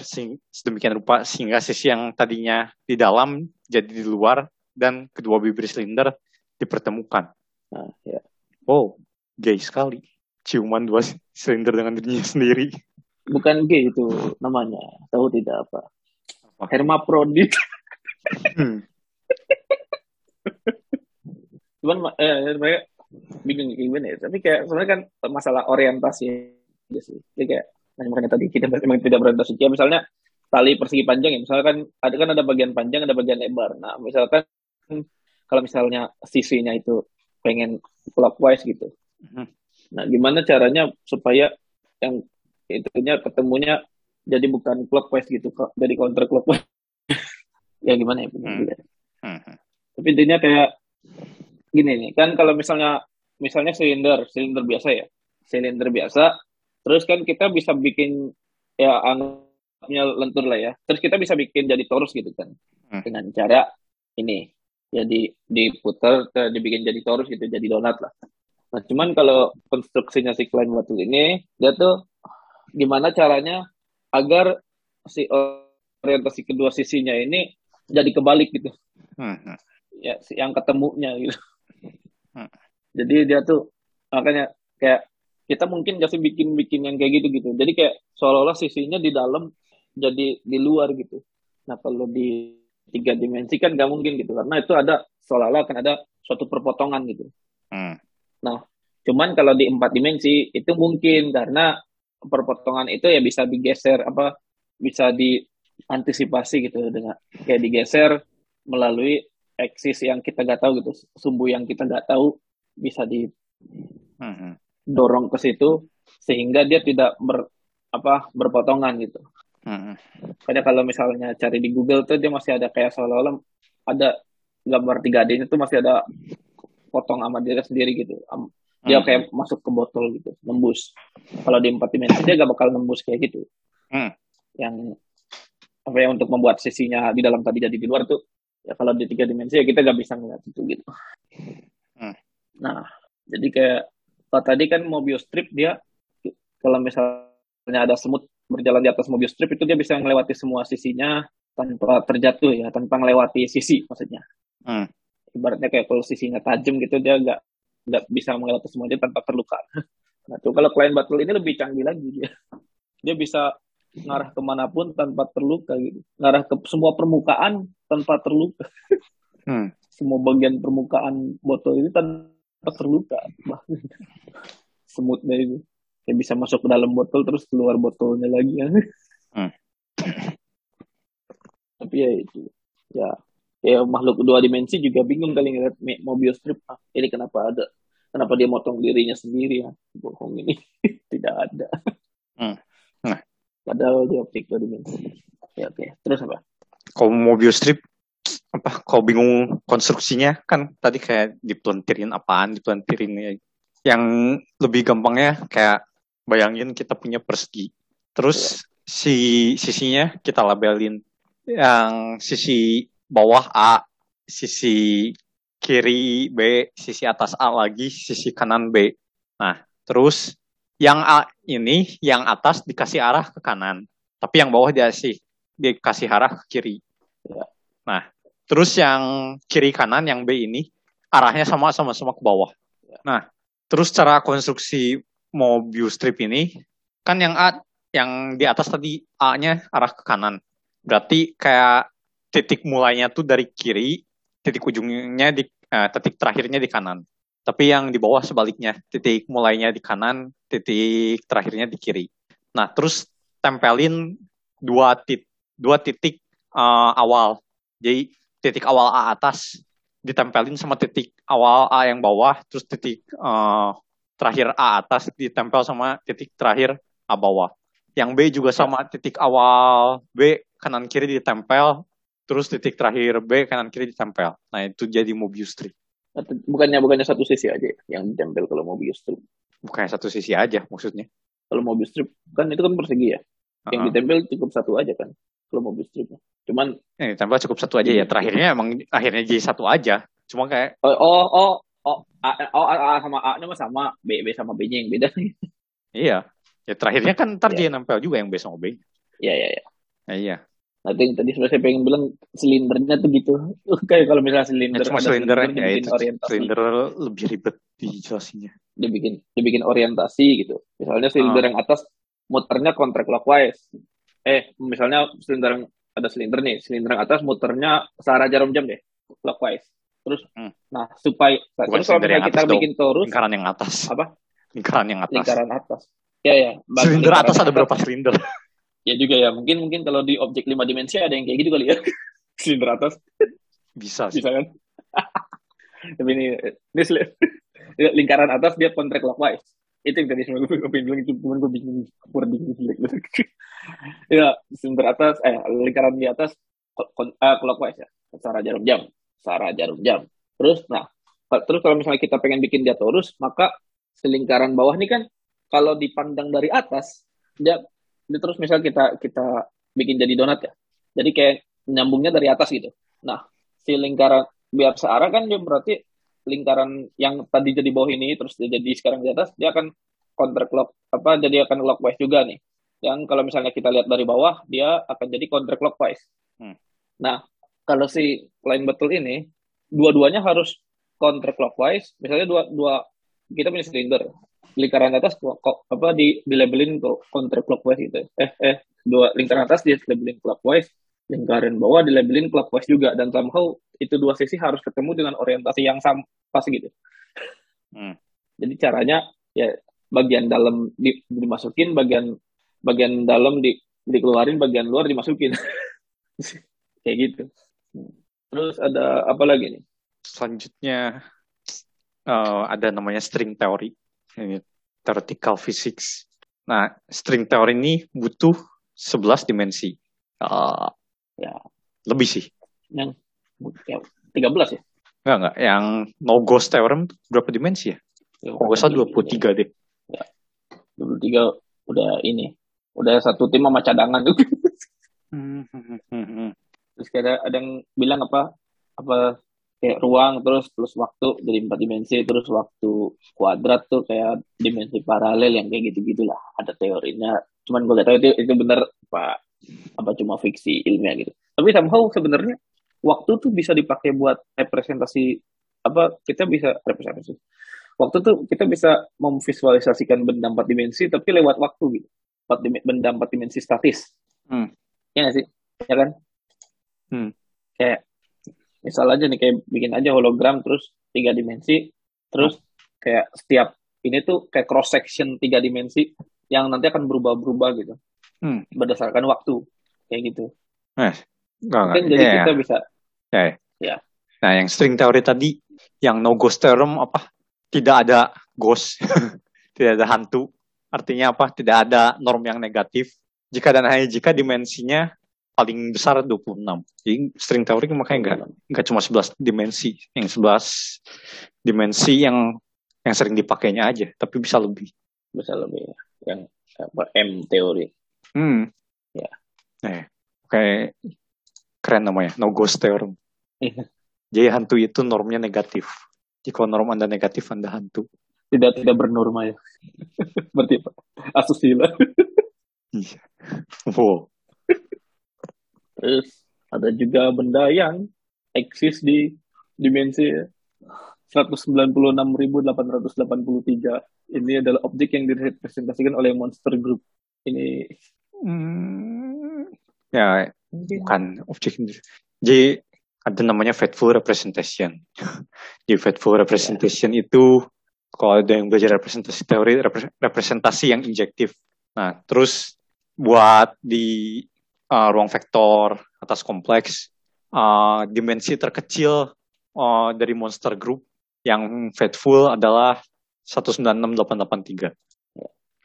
sedemikian rupa sehingga sisi yang tadinya di dalam jadi di luar dan kedua bibir silinder dipertemukan. Nah, ya. Oh, gay sekali. Ciuman dua <laughs> silinder dengan dirinya sendiri. Bukan gay itu namanya. Tahu tidak apa? apa? Hermaprodit. Hmm. Cuman eh, mereka bingung gimana ya. Tapi kayak sebenarnya kan masalah orientasi aja sih. Jadi kayak makanya tadi kita memang tidak berorientasi. Ya misalnya tali persegi panjang ya misalkan ada kan ada bagian panjang ada bagian lebar. Nah misalkan kalau misalnya sisinya itu pengen clockwise gitu. Mhm. Nah, gimana caranya supaya yang itunya ketemunya jadi bukan clockwise gitu, jadi counter clockwise. <laughs> ya gimana ya? Hmm. Mhm. Tapi intinya kayak gini nih, kan kalau misalnya misalnya silinder, silinder biasa ya. Silinder biasa, terus kan kita bisa bikin ya anggapnya lentur lah ya. Terus kita bisa bikin jadi torus gitu kan. Hmm. Dengan cara ini. Jadi diputar, ke- dibikin jadi torus gitu, jadi donat lah. Nah, cuman kalau konstruksinya si Klein batu ini, dia tuh gimana caranya agar si orientasi kedua sisinya ini jadi kebalik gitu. Mhm. Ya, si yang ketemunya gitu. Hmm. Jadi dia tuh makanya kayak kita mungkin gak sih bikin-bikin yang kayak gitu gitu. Jadi kayak seolah-olah sisinya di dalam jadi di luar gitu. Nah kalau di tiga dimensi kan gak mungkin gitu karena itu ada seolah-olah kan ada suatu perpotongan gitu. Hmm. Cuman kalau di empat dimensi itu mungkin karena perpotongan itu ya bisa digeser apa bisa diantisipasi gitu dengan kayak digeser melalui eksis yang kita nggak tahu gitu sumbu yang kita nggak tahu bisa didorong ke situ sehingga dia tidak ber apa berpotongan gitu. Mhm. Karena kalau misalnya cari di Google tuh dia masih ada kayak seolah-olah ada gambar 3D-nya tuh masih ada potong sama diri sendiri gitu. Dia Mhm. kayak masuk ke botol gitu, nembus. Kalau di empat dimensi dia gak bakal nembus kayak gitu. Hmm. Yang apa ya untuk membuat sisinya di dalam tadi jadi di luar tuh ya kalau di tiga dimensi ya kita gak bisa ngeliat itu gitu. Hmm. Nah, jadi kayak kalau tadi kan Mobius strip dia kalau misalnya ada semut berjalan di atas Mobius strip itu dia bisa melewati semua sisinya tanpa terjatuh ya, tanpa melewati sisi maksudnya. Hmm. Ibaratnya kayak kalau sisinya tajam gitu dia nggak nggak bisa melewati semuanya tanpa terluka. <laughs> Nah tuh kalau klien battle ini lebih canggih lagi dia. Dia bisa ngarah ke mana pun tanpa terluka gitu. Ngarah ke semua permukaan tanpa terluka. <laughs> Hmm. Semua bagian permukaan botol ini tanpa terluka. <laughs> Semutnya itu. Kayak bisa masuk ke dalam botol terus keluar botolnya lagi. Hmm. Tapi ya itu. Ya, ya makhluk dua dimensi juga bingung kali ngeliat Mobius strip. Ah, ini kenapa ada? Kenapa dia motong dirinya sendiri ya? Bohong ini. <laughs> Tidak ada. Hmm. Nah. Padahal dia optik dua dimensi. Ya, oke. Terus apa? Kalau Mobius strip apa kau bingung konstruksinya kan tadi kayak dipelantirin apaan dipelantirin ya. yang lebih gampangnya kayak bayangin kita punya persegi. Terus si sisinya kita labelin yang sisi bawah A sisi kiri B sisi atas A lagi sisi kanan B. Nah terus yang A ini yang atas dikasih arah ke kanan tapi yang bawah dikasih dikasih arah ke kiri. Ya. nah Terus yang kiri kanan yang B ini arahnya sama sama-sama ke bawah. Nah, terus cara konstruksi Mobius strip ini kan yang A yang di atas tadi A-nya arah ke kanan. Berarti kayak titik mulainya tuh dari kiri, titik ujungnya di eh, titik terakhirnya di kanan. Tapi yang di bawah sebaliknya, titik mulainya di kanan, titik terakhirnya di kiri. Nah, terus tempelin dua tit dua titik eh, awal. Jadi titik awal A atas ditempelin sama titik awal A yang bawah, terus titik eh, terakhir A atas ditempel sama titik terakhir A bawah. Yang B juga sama titik awal B kanan kiri ditempel, terus titik terakhir B kanan kiri ditempel. Nah itu jadi Mobius strip. Bukannya bukannya satu sisi aja ya, yang ditempel kalau Mobius strip. Bukannya satu sisi aja maksudnya. Kalau Mobius strip kan itu kan persegi ya. Yang Heeh. ditempel cukup satu aja kan. Kalau Mobius strip. Cuman Eh, ditempel cukup satu aja ya. Terakhirnya emang akhirnya jadi satu aja. Cuma kayak oh oh oh oh A, oh, A, A sama A nya sama B B sama B nya yang beda. iya. Ya terakhirnya kan ntar Iya. dia nempel juga yang B sama B. Iya iya iya. Nah, iya. Itu yang tadi sebenarnya saya pengen bilang silindernya tuh gitu. <laughs> Kayak kalau misalnya silinder Ya, cuma silinder ya itu orientasi, silinder lebih ribet dijelasinnya. dia bikin dia bikin orientasi gitu. Misalnya silinder Ah. yang atas muternya counterclockwise. Eh, misalnya silinder yang ada silinder nih, silinder yang atas muternya searah jarum jam deh, clockwise. Terus, Hmm. nah supaya Bukan terus kalau silinder yang kita atas bikin torus Lingkaran yang atas. apa Lingkaran yang atas. lingkaran atas. Ya ya. Silinder atas ada berapa silinder? <laughs> Ya juga ya. Mungkin mungkin kalau di objek lima dimensi ada yang kayak gitu kali ya. <laughs> silinder atas Bisa sih. bisa kan? <laughs> tapi ini, ini lingkaran atas dia kontrak clockwise itu yang tadi sebelum gue bilang itu cuma gue bingung wording jelek ya sumber atas eh lingkaran di atas uh, clockwise ya secara jarum jam secara jarum jam. Terus nah terus kalau misalnya kita pengen bikin dia torus maka selingkaran bawah ini kan kalau dipandang dari atas dia, dia terus misalnya kita kita bikin jadi donat ya. Jadi kayak nyambungnya dari atas gitu. Nah si lingkaran biar searah kan dia berarti lingkaran yang tadi jadi bawah ini terus dia jadi sekarang di atas dia akan counter clock apa jadi akan clockwise juga nih. Yang kalau misalnya kita lihat dari bawah dia akan jadi counter clockwise hmm. nah kalau si line betul ini dua-duanya harus counter clockwise misalnya dua dua kita punya silinder lingkaran atas kok apa di di labelin untuk counter clockwise gitu eh eh dua lingkaran atas dia labelin clockwise lingkaran bawah di labelin clockwise juga dan somehow itu dua sisi harus ketemu dengan orientasi yang sama pas gitu. Hmm. Jadi caranya ya bagian dalam di, dimasukin, bagian bagian dalam di, dikeluarin, bagian luar dimasukin. <laughs> Kayak gitu. Terus ada apa lagi nih? Selanjutnya uh, ada namanya string theory, ini theoretical physics. Nah, string theory ini butuh 11 dimensi. Uh, ya. lebih sih. Yang ya, 13 ya? Enggak enggak. Yang no ghost theorem berapa dimensi ya? Ya oh, salah 23 deh. Ya. 23 udah ini. Udah satu tim sama cadangan tuh hmm, hmm, hmm, terus kayak ada yang bilang apa apa kayak ruang terus plus waktu jadi empat dimensi terus waktu kuadrat tuh kayak dimensi paralel yang kayak gitu gitulah ada teorinya. Cuman gue gak tahu itu itu benar pak apa cuma fiksi ilmiah gitu. Tapi somehow sebenarnya waktu tuh bisa dipakai buat representasi apa kita bisa representasi. Waktu tuh kita bisa memvisualisasikan benda empat dimensi tapi lewat waktu gitu. Empat benda empat dimensi statis. Hmm. ya gak sih? Ya kan hmm. kayak misal aja nih kayak bikin aja hologram terus tiga dimensi terus kayak setiap ini tuh kayak cross section tiga dimensi yang nanti akan berubah-berubah gitu hmm. berdasarkan waktu kayak gitu. Eh, enggak, Mungkin jadi yeah. kita bisa. Ya. Yeah. Ya. Nah, yang string teori tadi, yang no ghost theorem apa? Tidak ada ghost, <laughs> tidak ada hantu. Artinya apa? Tidak ada norm yang negatif. Jika dan hanya jika dimensinya paling besar 26. Jadi string teori makanya enggak enggak cuma 11 dimensi, yang 11 dimensi yang yang sering dipakainya aja, tapi bisa lebih. Bisa lebih. Yang apa M teori. Hmm. Ya. Eh, kayak keren namanya, no ghost theorem. Iya. Jadi hantu itu normnya negatif. Jika norm Anda negatif, Anda hantu. Tidak tidak bernorma ya. <laughs> Berarti apa? Asusila. iya. Wow. Terus ada juga benda yang eksis di dimensi 196.883. Ini adalah objek yang direpresentasikan oleh monster group. Ini hmm, ya bukan objek jadi ada namanya faithful representation. <laughs> Di faithful representation yeah. itu kalau ada yang belajar representasi teori representasi yang injektif. Nah terus buat di uh, ruang vektor atas kompleks uh, dimensi terkecil uh, dari monster group yang faithful adalah 196883.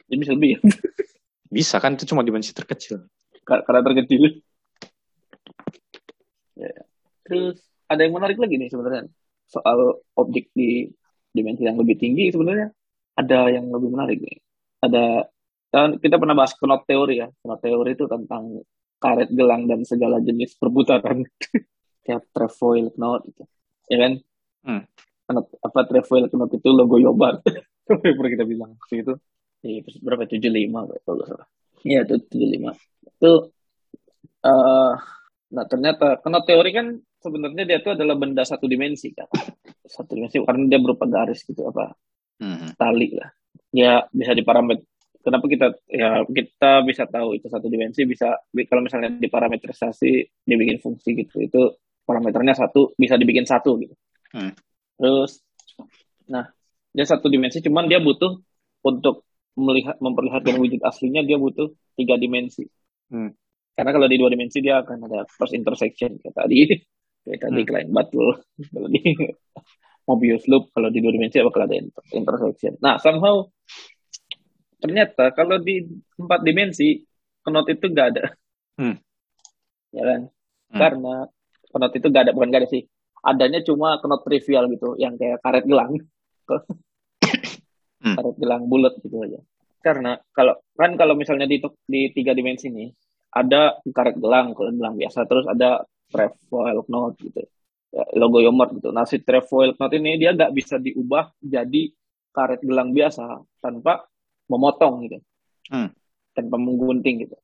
Jadi bisa lebih ya? <laughs> Bisa kan itu cuma dimensi terkecil. Karena terkecil. Ya. Terus ada yang menarik lagi nih sebenarnya soal objek di dimensi yang lebih tinggi sebenarnya ada yang lebih menarik nih. Ada kan kita pernah bahas knot teori ya. Knot teori itu tentang karet gelang dan segala jenis perputaran <laughs> kayak trefoil knot gitu. Ya kan? Hmm. Knot, apa trefoil knot itu logo Yobat. <laughs> pernah kita bilang itu di berapa tujuh lima kalau nggak salah iya itu tujuh lima itu uh, nah ternyata karena teori kan sebenarnya dia itu adalah benda satu dimensi kan <laughs> satu dimensi karena dia berupa garis gitu apa hmm. tali lah ya bisa diparameter kenapa kita ya kita bisa tahu itu satu dimensi bisa kalau misalnya diparametrisasi dibikin fungsi gitu itu parameternya satu bisa dibikin satu gitu hmm. terus nah dia satu dimensi cuman dia butuh untuk melihat memperlihatkan wujud aslinya dia butuh tiga dimensi. Hmm. Karena kalau di dua dimensi dia akan ada cross intersection kayak tadi kayak tadi hmm. Klein Batul <laughs> Mobius loop kalau di dua dimensi bakal ada inter intersection. Nah, somehow ternyata kalau di empat dimensi knot itu nggak ada. Hmm. Ya kan? Hmm. Karena knot itu nggak ada, bukan nggak ada sih. Adanya cuma knot trivial gitu, yang kayak karet gelang. <coughs> hmm. Karet gelang bulat gitu aja. Karena kalau kan kalau misalnya di di tiga dimensi nih ada karet gelang kalau gelang biasa terus ada trefoil knot gitu ya, logo Yomart gitu. Nah si trefoil knot ini dia nggak bisa diubah jadi karet gelang biasa tanpa memotong gitu, hmm. tanpa menggunting gitu.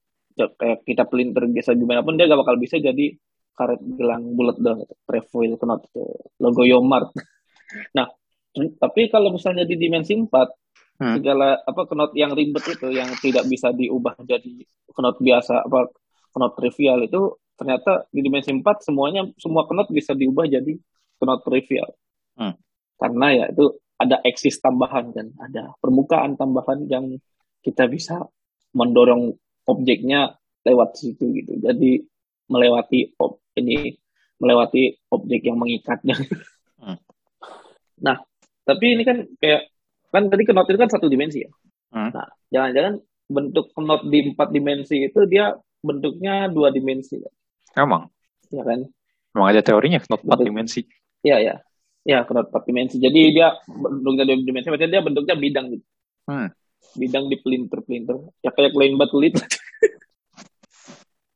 Kayak kita pelintir biasa gimana pun dia gak bakal bisa jadi karet gelang bulat dong gitu. trefoil knot itu logo Yomart. <laughs> nah tapi kalau misalnya di dimensi 4 hmm. segala apa knot yang ribet itu yang tidak bisa diubah jadi knot biasa apa knot trivial itu ternyata di dimensi 4 semuanya semua knot bisa diubah jadi knot trivial. Hmm. Karena ya itu ada eksis tambahan kan, ada permukaan tambahan yang kita bisa mendorong objeknya lewat situ gitu. Jadi melewati ob, ini melewati objek yang mengikatnya. <laughs> Hmm. Nah, tapi ini kan kayak kan tadi knot itu kan satu dimensi ya. Hmm. Nah, jangan-jangan bentuk knot di empat dimensi itu dia bentuknya dua dimensi. Kan? Emang? Ya kan? Emang ada teorinya knot 4 dimensi? Iya, iya. Ya, 4 dimensi. Jadi dia bentuknya dua dimensi, maksudnya dia bentuknya bidang gitu. Hmm. Bidang di pelintir-pelintir. Ya kayak plain batu lit. <laughs>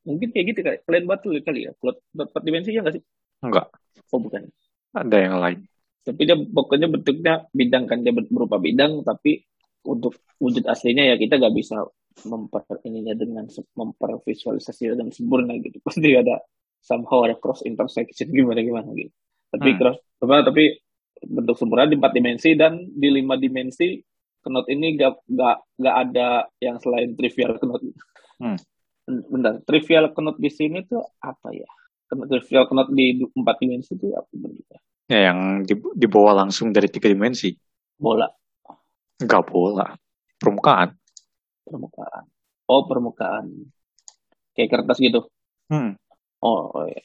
Mungkin kayak gitu kayak plain batu kali ya. Knot 4 dimensi ya nggak sih? Enggak. Oh, bukan. Ada yang lain. Tapi dia pokoknya bentuknya bidang kan dia berupa bidang tapi untuk wujud aslinya ya kita nggak bisa memper ininya dengan mempervisualisasi dengan sempurna gitu <laughs> pasti ada somehow ada cross intersection gimana gimana gitu tapi hmm. cross apa tapi bentuk sempurna di empat dimensi dan di lima dimensi knot ini gak gak gak ada yang selain trivial knot. Hmm. bentar trivial knot di sini tuh apa ya? Trivial knot di empat dimensi itu apa bentuknya? Ya yang dibawa langsung dari tiga dimensi. Bola. Enggak bola. Permukaan. Permukaan. Oh permukaan. Kayak kertas gitu? Hmm. oh, oh ya.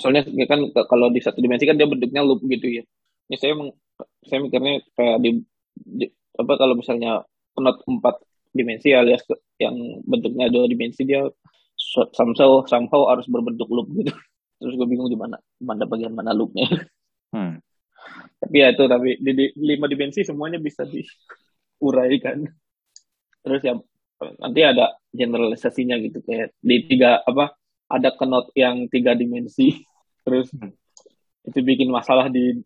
Soalnya kan kalau di satu dimensi kan dia bentuknya loop gitu ya. Ini saya meng, saya mikirnya kayak di, di apa kalau misalnya penot empat dimensi alias yang bentuknya dua dimensi dia somehow somehow harus berbentuk loop gitu. <laughs> Terus gue bingung di mana mana bagian mana loopnya. Hmm. tapi ya itu tapi di, di lima dimensi semuanya bisa diuraikan terus ya nanti ada generalisasinya gitu kayak di tiga apa ada kenot yang tiga dimensi <laughs> terus hmm. itu bikin masalah di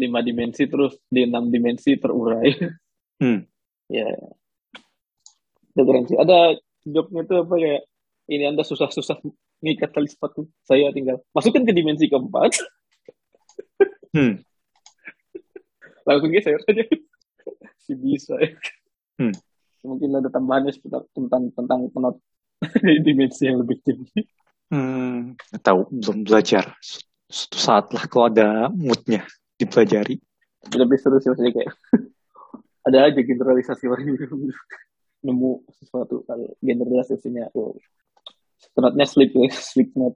lima dimensi terus di enam dimensi terurai <laughs> hmm. ya itu keren sih ada jobnya tuh apa kayak ini anda susah-susah ngikat tali sepatu saya tinggal masukkan ke dimensi keempat <laughs> hmm. langsung geser aja si bisa ya. hmm mungkin ada tambahannya tentang tentang penot dimensi yang lebih tinggi. Hmm, tahu belum belajar. Suatu saat lah kalau ada moodnya dipelajari. Lebih seru sih maksudnya kayak <laughs> ada aja generalisasi lagi nemu sesuatu kalau generalisasinya oh, penotnya sleep sleep not.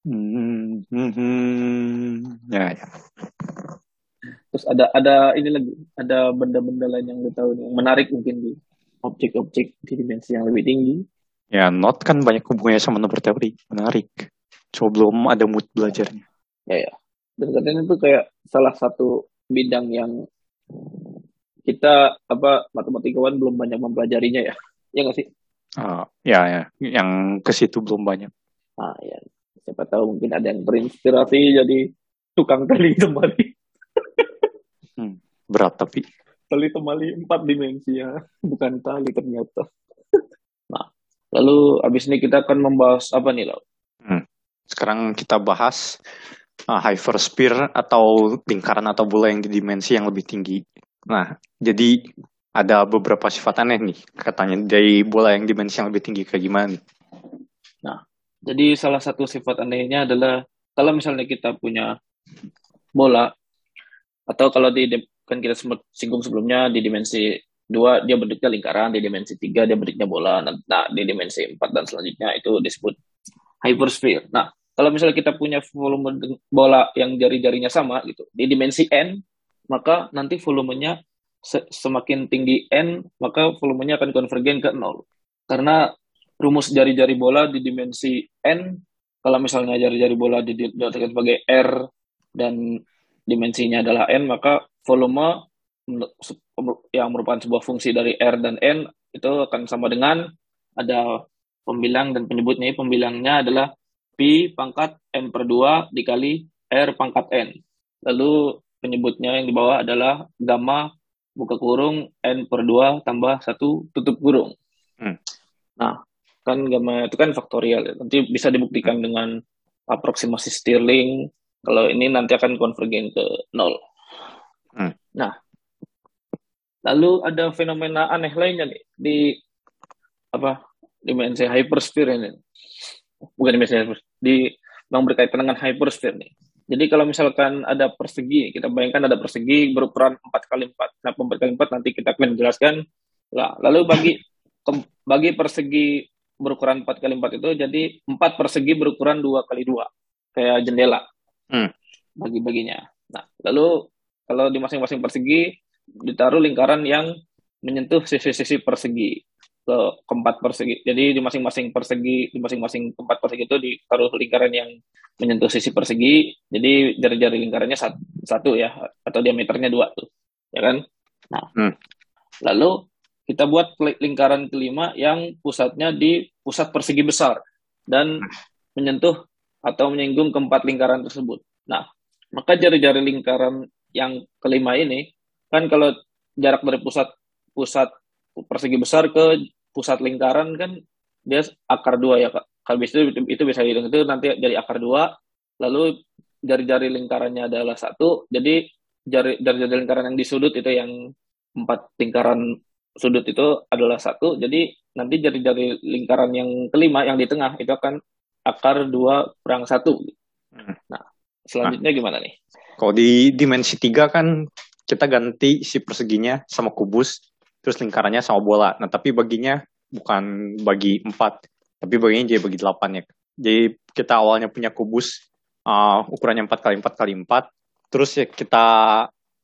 Hmm, hmm, hmm, ya, ya. Terus ada ada ini lagi, ada benda-benda lain yang kita tahu yang menarik mungkin di objek-objek di dimensi yang lebih tinggi. Ya, not kan banyak hubungannya sama nomor teori. Menarik. Coba belum ada mood belajarnya. Ya, ya. Dan katanya itu kayak salah satu bidang yang kita apa matematikawan belum banyak mempelajarinya ya. Ya nggak sih? Uh, ya, ya. Yang ke situ belum banyak. Ah, ya. Siapa tahu mungkin ada yang terinspirasi jadi tukang tali kembali. hmm, berat tapi tali temali empat dimensi ya bukan tali ternyata lalu abis ini kita akan membahas apa nih lo hmm. sekarang kita bahas uh, hypersphere atau lingkaran atau bola yang di dimensi yang lebih tinggi. Nah jadi ada beberapa sifat aneh nih katanya dari bola yang dimensi yang lebih tinggi kayak gimana nih? Nah jadi salah satu sifat anehnya adalah kalau misalnya kita punya bola atau kalau di kan kita sempat singgung sebelumnya di dimensi dua dia bentuknya lingkaran, di dimensi tiga dia bentuknya bola, nah, nah di dimensi empat dan selanjutnya itu disebut hypersphere. Nah, kalau misalnya kita punya volume bola yang jari-jarinya sama gitu, di dimensi n maka nanti volumenya semakin tinggi n, maka volumenya akan konvergen ke nol. Karena rumus jari-jari bola di dimensi n, kalau misalnya jari-jari bola diartikan sebagai r dan dimensinya adalah n, maka volume yang merupakan sebuah fungsi dari r dan n itu akan sama dengan ada pembilang dan penyebutnya. Pembilangnya adalah pi pangkat n per 2 dikali r pangkat n. Lalu penyebutnya yang di bawah adalah gamma buka kurung n per 2 tambah satu tutup kurung. Hmm. Nah, kan gamma itu kan faktorial ya. Nanti bisa dibuktikan dengan aproksimasi Stirling. Kalau ini nanti akan konvergen ke nol. Hmm. Nah, lalu ada fenomena aneh lainnya nih di apa dimensi hypersphere ini. Bukan dimensi hypersphere, di yang berkaitan dengan hypersphere nih. Jadi kalau misalkan ada persegi, kita bayangkan ada persegi berukuran 4 kali 4. Nah, 4 kali 4 nanti kita akan jelaskan. Nah, lalu bagi bagi persegi berukuran 4 kali 4 itu jadi 4 persegi berukuran 2 kali 2. Kayak jendela. Hmm. Bagi-baginya. Nah, lalu kalau di masing-masing persegi ditaruh lingkaran yang menyentuh sisi-sisi persegi ke keempat persegi. Jadi di masing-masing persegi, di masing-masing keempat persegi itu ditaruh lingkaran yang menyentuh sisi persegi. Jadi jari-jari lingkarannya satu, satu ya, atau diameternya dua tuh, ya kan? Nah, hmm. lalu kita buat lingkaran kelima yang pusatnya di pusat persegi besar dan menyentuh atau menyinggung keempat lingkaran tersebut. Nah, maka jari-jari lingkaran yang kelima ini kan kalau jarak dari pusat pusat persegi besar ke pusat lingkaran kan dia akar dua ya kak. Kalau itu, itu bisa hitung itu nanti jadi akar dua, lalu jari-jari lingkarannya adalah satu, jadi jari jari lingkaran yang di sudut itu yang empat lingkaran sudut itu adalah satu, jadi nanti jari-jari lingkaran yang kelima yang di tengah itu akan akar dua kurang satu. Hmm. Nah, selanjutnya nah, gimana nih? Kalau di dimensi tiga kan kita ganti si perseginya sama kubus, terus lingkarannya sama bola. Nah, tapi baginya bukan bagi empat, tapi baginya jadi bagi delapan ya. Jadi kita awalnya punya kubus uh, ukurannya empat kali empat kali empat, terus ya kita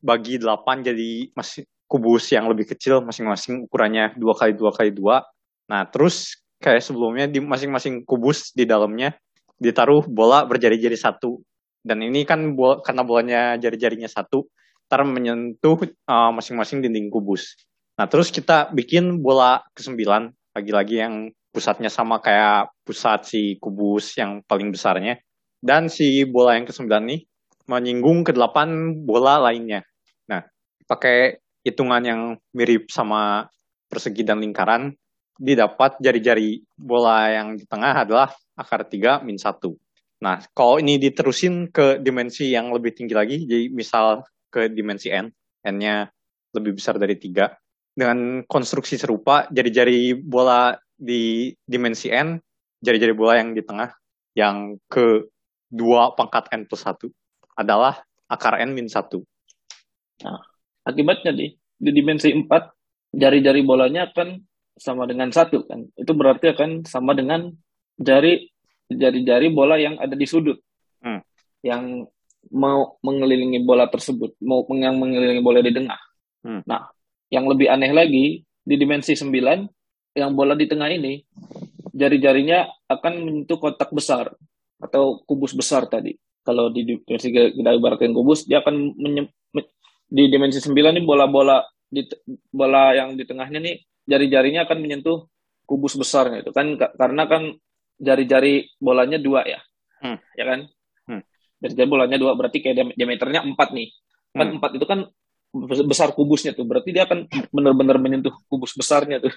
bagi delapan jadi masih kubus yang lebih kecil masing-masing ukurannya dua kali dua kali dua. Nah, terus kayak sebelumnya di masing-masing kubus di dalamnya ditaruh bola berjari-jari satu. Dan ini kan bola, karena bolanya jari-jarinya satu, ntar menyentuh uh, masing-masing dinding kubus. Nah, terus kita bikin bola ke-9, lagi-lagi yang pusatnya sama kayak pusat si kubus yang paling besarnya. Dan si bola yang ke-9 nih menyinggung ke-8 bola lainnya. Nah, pakai hitungan yang mirip sama persegi dan lingkaran, didapat jari-jari bola yang di tengah adalah akar 3 min 1. Nah, kalau ini diterusin ke dimensi yang lebih tinggi lagi, jadi misal ke dimensi n, n-nya lebih besar dari tiga. Dengan konstruksi serupa, jari-jari bola di dimensi n, jari-jari bola yang di tengah, yang ke dua pangkat n plus satu adalah akar n min satu. Nah, akibatnya di, di dimensi empat, jari-jari bolanya akan sama dengan satu kan. Itu berarti akan sama dengan jari jari-jari bola yang ada di sudut. Hmm. Yang mau mengelilingi bola tersebut, mau yang mengelilingi bola di tengah. Hmm. Nah, yang lebih aneh lagi di dimensi 9 yang bola di tengah ini jari-jarinya akan menyentuh kotak besar atau kubus besar tadi. Kalau di dimensi kita ibaratkan kubus, dia akan menye, di dimensi 9 ini bola-bola di bola yang di tengahnya nih jari-jarinya akan menyentuh kubus besarnya itu kan karena kan jari-jari bolanya dua ya. Hmm. Ya kan? Jadi bolanya dua berarti kayak diameternya empat nih. Kan hmm. empat itu kan besar kubusnya tuh. Berarti dia akan benar-benar menyentuh kubus besarnya tuh.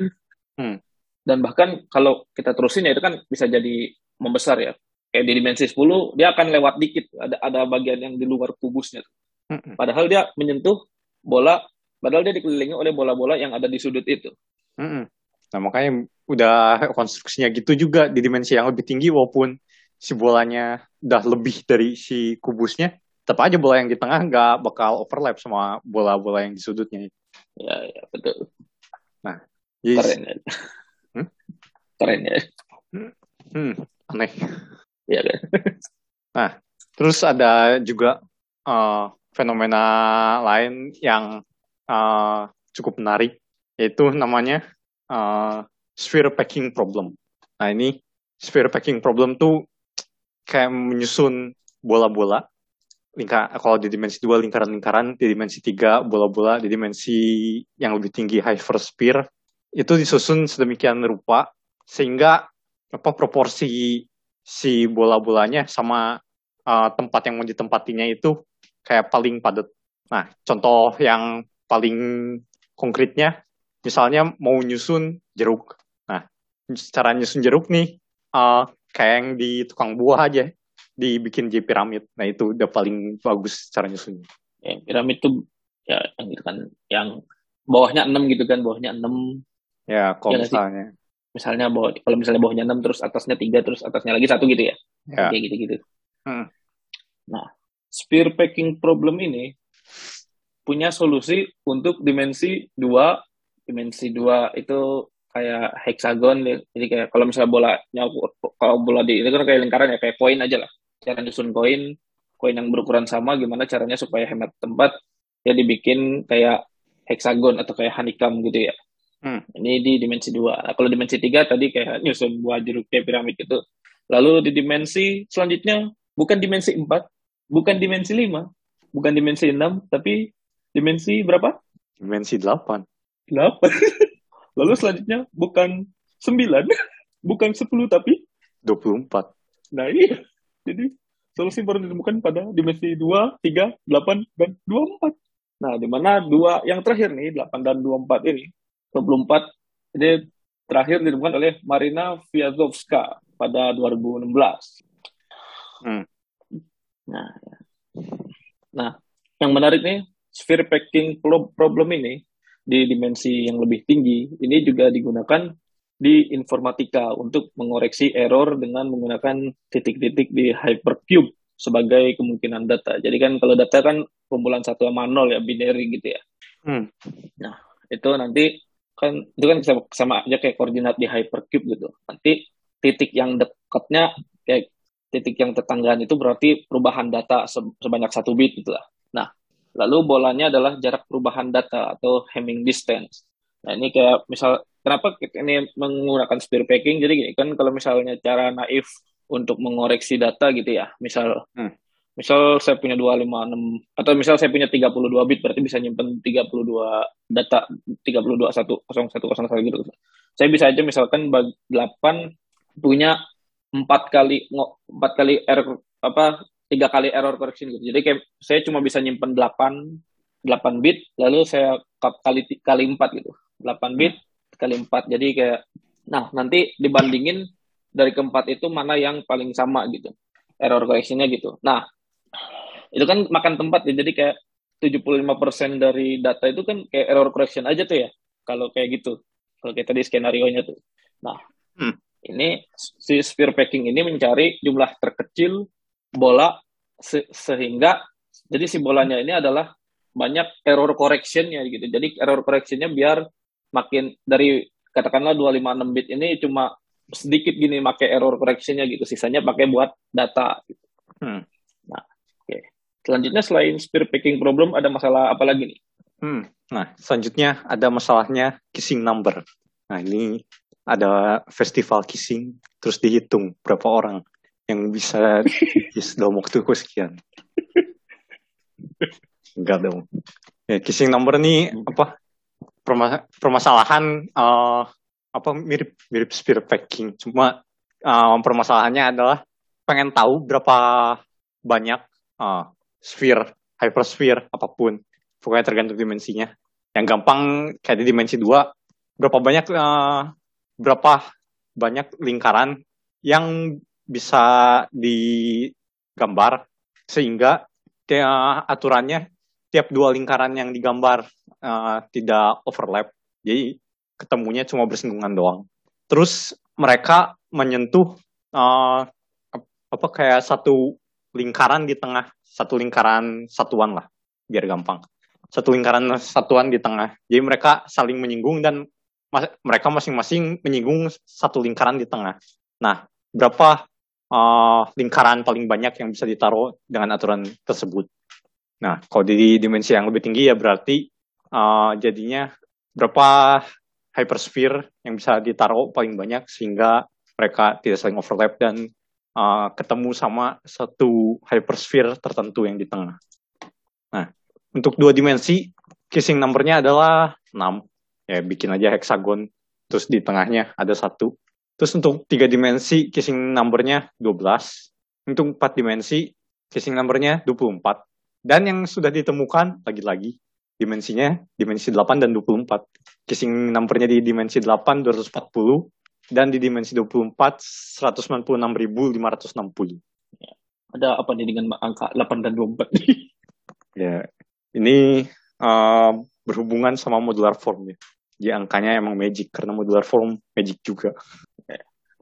Hmm. Dan bahkan kalau kita terusin ya itu kan bisa jadi membesar ya. Kayak di dimensi 10 dia akan lewat dikit. Ada ada bagian yang di luar kubusnya tuh. Hmm. Padahal dia menyentuh bola padahal dia dikelilingi oleh bola-bola yang ada di sudut itu. Hmm. Nah makanya udah konstruksinya gitu juga di dimensi yang lebih tinggi walaupun si bolanya udah lebih dari si kubusnya, tetap aja bola yang di tengah nggak bakal overlap sama bola-bola yang di sudutnya. Ya, ya betul. Nah, yes. keren ya. Hmm? Keren ya. Hmm, hmm aneh. Iya kan. nah, terus ada juga uh, fenomena lain yang uh, cukup menarik, yaitu namanya uh, sphere packing problem. Nah ini sphere packing problem tuh kayak menyusun bola-bola lingkar kalau di dimensi dua lingkaran-lingkaran di dimensi tiga bola-bola di dimensi yang lebih tinggi hypersphere itu disusun sedemikian rupa sehingga apa proporsi si bola-bolanya sama uh, tempat yang mau ditempatinya itu kayak paling padat. Nah, contoh yang paling konkretnya misalnya mau nyusun jeruk. Nah, cara nyusun jeruk nih uh, kayak yang di tukang buah aja dibikin J piramid. Nah itu udah paling bagus cara nyusunnya. Ya, piramid tuh ya yang gitu kan yang bawahnya 6 gitu kan, bawahnya 6. Ya, kalau ya, misalnya misalnya bawah kalau misalnya bawahnya 6 terus atasnya 3 terus atasnya lagi satu gitu ya. Ya. Kayak gitu-gitu. Hmm. Nah, spear packing problem ini punya solusi untuk dimensi 2 dimensi 2 itu kayak hexagon jadi kayak kalau misalnya bolanya kalau bola di itu kan kayak lingkaran ya kayak koin aja lah. Cara nyusun koin koin yang berukuran sama gimana caranya supaya hemat tempat ya dibikin kayak hexagon atau kayak honeycomb gitu ya. Hmm. ini di dimensi dua. Nah, kalau dimensi tiga tadi kayak nyusun buah jeruk kayak piramid itu lalu di dimensi selanjutnya bukan dimensi empat bukan dimensi lima bukan dimensi enam tapi dimensi berapa? Dimensi delapan. Delapan <laughs> lalu selanjutnya bukan sembilan <laughs> bukan sepuluh tapi dua puluh empat nah iya jadi solusi baru ditemukan pada dimensi 2, 3, 8, dan 24. Nah, di mana dua yang terakhir nih, 8 dan 24 ini, 24 ini terakhir ditemukan oleh Marina Vyazovska pada 2016. Hmm. Nah, ya. nah, yang menarik nih, sphere packing problem ini di dimensi yang lebih tinggi, ini juga digunakan di informatika untuk mengoreksi error dengan menggunakan titik-titik di hypercube sebagai kemungkinan data. Jadi kan kalau data kan kumpulan satu sama nol ya binary gitu ya. Hmm. Nah itu nanti kan itu kan sama, sama aja kayak koordinat di hypercube gitu. Nanti titik yang dekatnya kayak titik yang tetanggaan itu berarti perubahan data sebanyak satu bit gitu lah. Nah lalu bolanya adalah jarak perubahan data atau Hamming distance. Nah ini kayak misal kenapa ini menggunakan spear packing? Jadi gini kan kalau misalnya cara naif untuk mengoreksi data gitu ya, misal hmm. misal saya punya 256 atau misal saya punya 32 bit berarti bisa nyimpen 32 data 32 1 gitu. Saya bisa aja misalkan bagi 8 punya empat kali empat kali error apa tiga kali error correction gitu. Jadi kayak saya cuma bisa nyimpen 8 8 bit lalu saya kali kali 4 gitu. 8 bit kali 4. Jadi kayak nah nanti dibandingin dari keempat itu mana yang paling sama gitu. Error correction gitu. Nah, itu kan makan tempat ya. Jadi kayak 75% dari data itu kan kayak error correction aja tuh ya. Kalau kayak gitu. Kalau kayak tadi skenario-nya tuh. Nah, hmm. ini si sphere packing ini mencari jumlah terkecil bola se sehingga jadi si bolanya ini adalah banyak error correction-nya gitu. Jadi error correction-nya biar makin dari katakanlah 256 bit ini cuma sedikit gini pakai error correction-nya gitu, sisanya pakai buat data gitu. Hmm. Nah, oke. Okay. Selanjutnya selain spear picking problem ada masalah apa lagi nih? Hmm. Nah, selanjutnya ada masalahnya kissing number. Nah, ini ada festival kissing terus dihitung berapa orang yang bisa kiss dalam waktu sekian. Enggak dong. Ya, kissing number ini apa? permasalahan uh, apa mirip mirip spear packing cuma uh, permasalahannya adalah pengen tahu berapa banyak uh, sphere hypersphere apa pun pokoknya tergantung dimensinya yang gampang kayak di dimensi dua berapa banyak uh, berapa banyak lingkaran yang bisa digambar sehingga uh, aturannya tiap dua lingkaran yang digambar uh, tidak overlap. Jadi ketemunya cuma bersinggungan doang. Terus mereka menyentuh uh, apa kayak satu lingkaran di tengah, satu lingkaran satuan lah, biar gampang. Satu lingkaran satuan di tengah. Jadi mereka saling menyinggung dan mas mereka masing-masing menyinggung satu lingkaran di tengah. Nah, berapa uh, lingkaran paling banyak yang bisa ditaruh dengan aturan tersebut? Nah, kalau di dimensi yang lebih tinggi ya berarti uh, jadinya berapa hypersphere yang bisa ditaruh paling banyak sehingga mereka tidak saling overlap dan uh, ketemu sama satu hypersphere tertentu yang di tengah. Nah, untuk dua dimensi, kissing numbernya adalah 6. Ya, bikin aja hexagon, terus di tengahnya ada satu. Terus untuk tiga dimensi, kissing numbernya 12. Untuk empat dimensi, kissing numbernya 24. Dan yang sudah ditemukan, lagi-lagi, dimensinya dimensi 8 dan 24. Kissing numbernya di dimensi 8 240 dan di dimensi 24 196.560. Ya. Ada apa nih dengan angka 8 dan 24? <laughs> ya, ini uh, berhubungan sama modular form ya. Jadi angkanya emang magic karena modular form magic juga.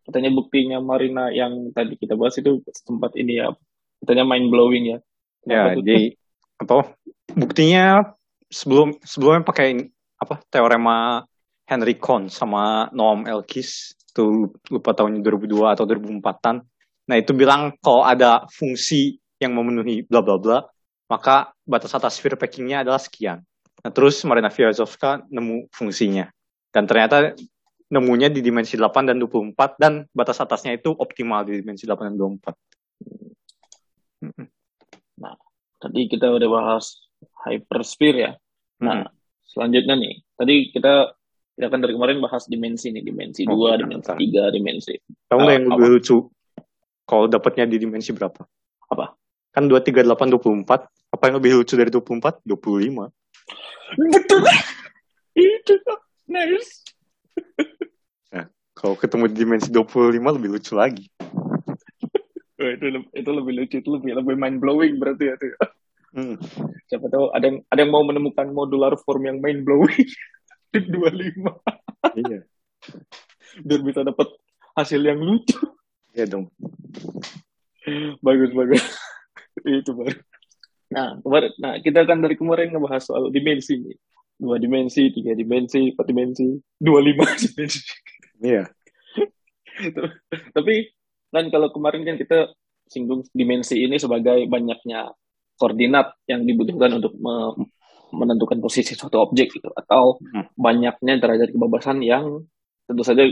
Ya. Katanya buktinya Marina yang tadi kita bahas itu sempat ini ya, katanya mind blowing ya. ya, jadi apa? Buktinya sebelum sebelumnya pakai apa teorema Henry Kohn sama Noam Elkis itu lupa tahunnya 2002 atau 2004-an. Nah, itu bilang kalau ada fungsi yang memenuhi bla bla bla, maka batas atas sphere packingnya adalah sekian. Nah, terus Marina Fiazovska nemu fungsinya. Dan ternyata nemunya di dimensi 8 dan 24 dan batas atasnya itu optimal di dimensi 8 dan 24. Nah, tadi kita udah bahas hypersphere ya. Nah, hmm. selanjutnya nih, tadi kita kita kan dari kemarin bahas dimensi nih, dimensi oh, dua, dimensi tiga, dimensi. Tahu nggak yang lebih lucu? Kalau dapatnya di dimensi berapa? Apa? Kan dua tiga delapan dua puluh empat. Apa yang lebih lucu dari dua puluh empat? Dua puluh lima. Betul. <laughs> Itu nice. Kalau ketemu di dimensi dua puluh lima lebih lucu lagi. <laughs> Oh, itu itu lebih lucu, itu lebih lebih mind blowing berarti ya tuh. Hmm. Siapa tahu ada yang ada yang mau menemukan modular form yang mind blowing. 25. Iya. <laughs> Biar bisa dapat hasil yang lucu. Iya dong. bagus bagus. <laughs> Itu baru. Nah, kemarin, nah kita kan dari kemarin ngebahas soal dimensi nih. Dua dimensi, tiga dimensi, empat dimensi, dua lima dimensi. Iya. <laughs> Tapi kan kalau kemarin kan kita singgung dimensi ini sebagai banyaknya koordinat yang dibutuhkan untuk menentukan posisi suatu objek gitu atau hmm. banyaknya derajat kebebasan yang tentu saja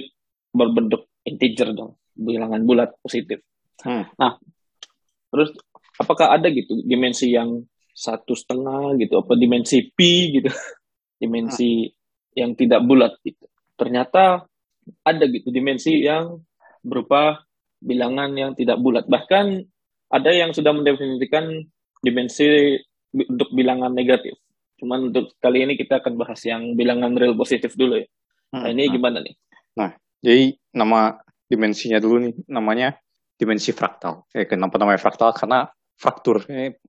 berbentuk integer dong bilangan bulat positif. Hmm. Nah terus apakah ada gitu dimensi yang satu setengah gitu apa dimensi pi gitu <laughs> dimensi hmm. yang tidak bulat gitu ternyata ada gitu dimensi yang berupa bilangan yang tidak bulat bahkan ada yang sudah mendefinisikan dimensi untuk bilangan negatif Cuman untuk kali ini kita akan bahas yang bilangan real positif dulu ya. Nah, ini hmm. gimana nih? Nah, jadi nama dimensinya dulu nih, namanya dimensi fraktal. Eh, kenapa namanya fraktal? Karena fraktur, eh,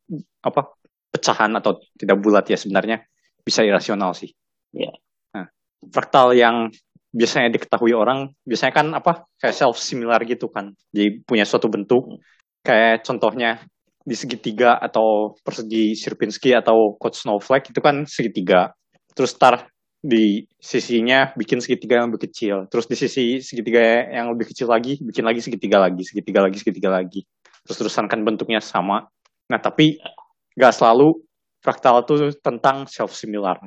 apa, pecahan atau tidak bulat ya sebenarnya bisa irasional sih. Ya. Nah, fraktal yang biasanya diketahui orang, biasanya kan apa, kayak self similar gitu kan. Jadi punya suatu bentuk, kayak contohnya di segitiga atau persegi Sierpinski atau Coach Snowflake itu kan segitiga. Terus tar di sisinya bikin segitiga yang lebih kecil. Terus di sisi segitiga yang lebih kecil lagi, bikin lagi segitiga lagi, segitiga lagi, segitiga lagi. Terus terusan kan bentuknya sama. Nah, tapi nggak selalu fraktal itu tentang self-similar.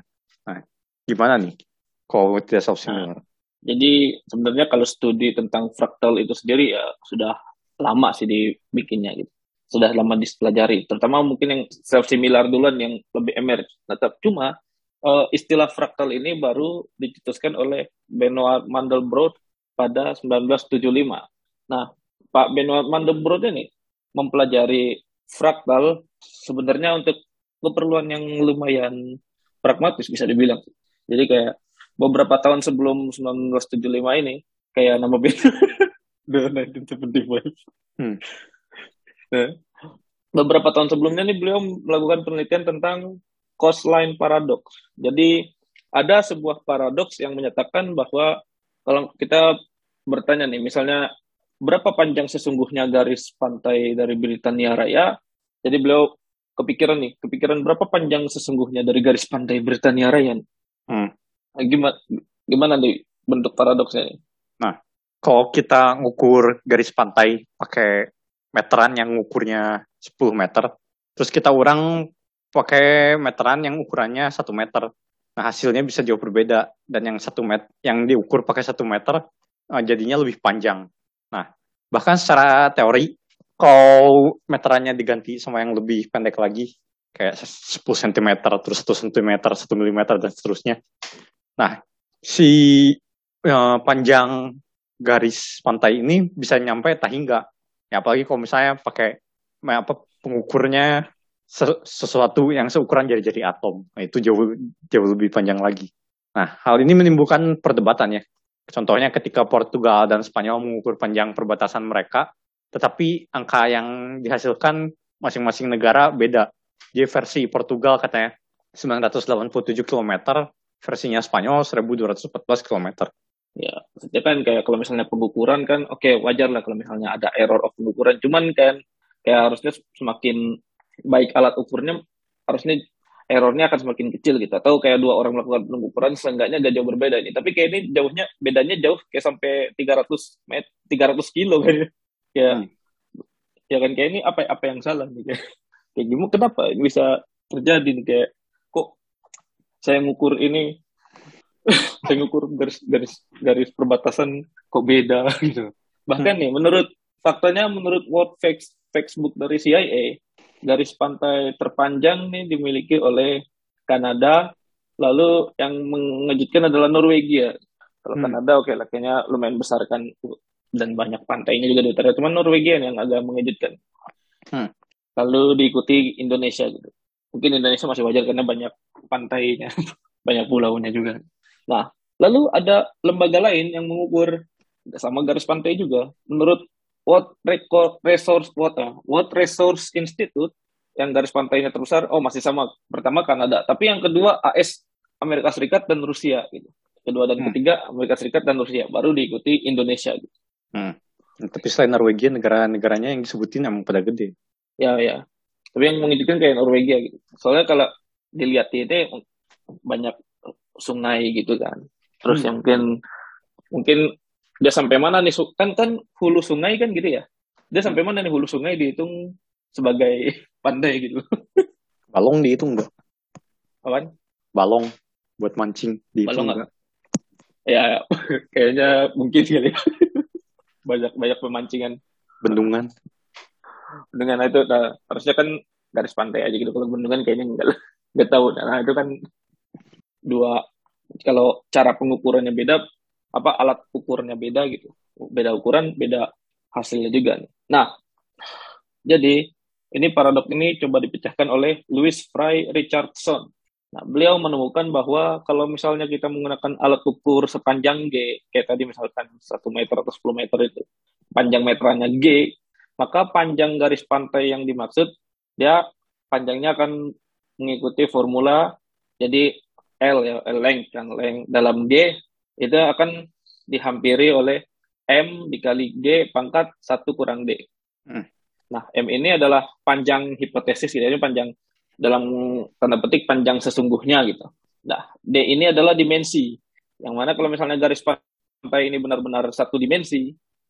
Nah, gimana nih kalau tidak self-similar? Jadi sebenarnya kalau studi tentang fraktal itu sendiri ya sudah lama sih dibikinnya gitu sudah lama dipelajari, terutama mungkin yang self similar duluan yang lebih emerge. Nah, cuma uh, istilah fraktal ini baru dicetuskan oleh Benoit Mandelbrot pada 1975. Nah, Pak Benoit Mandelbrot ini mempelajari fraktal sebenarnya untuk keperluan yang lumayan pragmatis bisa dibilang. Jadi kayak beberapa tahun sebelum 1975 ini kayak nama <laughs> band The 1975. Hmm. Nah, beberapa tahun sebelumnya nih beliau melakukan penelitian tentang coastline paradox. Jadi ada sebuah paradoks yang menyatakan bahwa kalau kita bertanya nih, misalnya berapa panjang sesungguhnya garis pantai dari Britania Raya? Jadi beliau kepikiran nih, kepikiran berapa panjang sesungguhnya dari garis pantai Britania Raya? Hmm. Nah, gimana gimana nih bentuk paradoksnya nih? Nah, kalau kita ngukur garis pantai pakai meteran yang ukurnya 10 meter. Terus kita urang pakai meteran yang ukurannya satu meter. Nah hasilnya bisa jauh berbeda dan yang satu meter yang diukur pakai satu meter uh, jadinya lebih panjang. Nah bahkan secara teori kalau meterannya diganti sama yang lebih pendek lagi kayak 10 cm terus 1 cm 1 mm dan seterusnya. Nah si uh, panjang garis pantai ini bisa nyampe tak hingga. Ya apalagi kalau misalnya pakai apa pengukurnya sesuatu yang seukuran jari-jari atom. Nah, itu jauh jauh lebih panjang lagi. Nah, hal ini menimbulkan perdebatan ya. Contohnya ketika Portugal dan Spanyol mengukur panjang perbatasan mereka, tetapi angka yang dihasilkan masing-masing negara beda. Jadi versi Portugal katanya 987 km, versinya Spanyol 1214 km. Ya, maksudnya kan kayak kalau misalnya pengukuran kan, oke okay, wajar lah kalau misalnya ada error of pengukuran. Cuman kan kayak harusnya semakin baik alat ukurnya harusnya errornya akan semakin kecil gitu atau kayak dua orang melakukan pengukuran seenggaknya gak jauh berbeda ini tapi kayak ini jauhnya bedanya jauh kayak sampai 300 met 300 kilo kan <laughs> ya hmm. ya kan kayak ini apa apa yang salah nih kayak, <laughs> kayak gimana kenapa bisa terjadi nih kayak saya ngukur ini <laughs> saya ngukur garis garis garis perbatasan kok beda <laughs> gitu bahkan hmm. nih menurut faktanya menurut World Facts Factsbook dari CIA garis pantai terpanjang nih dimiliki oleh Kanada, lalu yang mengejutkan adalah Norwegia. Kalau hmm. Kanada oke okay, lakinya lumayan besar kan dan banyak pantainya juga di utara, cuma Norwegia yang agak mengejutkan. Hmm. Lalu diikuti Indonesia gitu. Mungkin Indonesia masih wajar karena banyak pantainya, <laughs> banyak pulaunya juga. Nah, lalu ada lembaga lain yang mengukur sama garis pantai juga. Menurut World Resource Water, World Resource Institute yang garis pantainya terbesar, oh masih sama. Pertama Kanada, tapi yang kedua AS Amerika Serikat dan Rusia gitu. Kedua dan hmm. ketiga Amerika Serikat dan Rusia, baru diikuti Indonesia gitu. Hmm. Tapi selain Norwegia, negara-negaranya yang disebutin emang pada gede. Ya, ya. Tapi yang mengejutkan kayak Norwegia gitu. Soalnya kalau dilihat ini banyak sungai gitu kan. Terus hmm. yang mungkin mungkin dia sampai mana nih kan kan hulu sungai kan gitu ya? Dia sampai mana nih hulu sungai dihitung sebagai <laughs> pandai gitu. Balong dihitung enggak apa balong buat mancing dihitung balong enggak ya <laughs> kayaknya mungkin kali ya. <laughs> banyak banyak pemancingan. Bendungan bendungan itu nah, harusnya kan garis pantai aja gitu. Kalau bendungan kayaknya enggak enggak tahu. Nah itu kan dua kalau cara pengukurannya beda apa alat ukurnya beda gitu. Beda ukuran beda hasilnya juga nah jadi ini paradok ini coba dipecahkan oleh Louis Fry Richardson. Nah beliau menemukan bahwa kalau misalnya kita menggunakan alat ukur sepanjang G kayak tadi misalkan satu meter atau 10 meter itu panjang meterannya G maka panjang garis pantai yang dimaksud dia panjangnya akan mengikuti formula jadi L ya L length yang length dalam G itu akan dihampiri oleh M dikali G pangkat 1 kurang D. Hmm. Nah, M ini adalah panjang hipotesis, gitu. ini panjang dalam tanda petik panjang sesungguhnya gitu. Nah, D ini adalah dimensi. Yang mana kalau misalnya garis pantai ini benar-benar satu dimensi,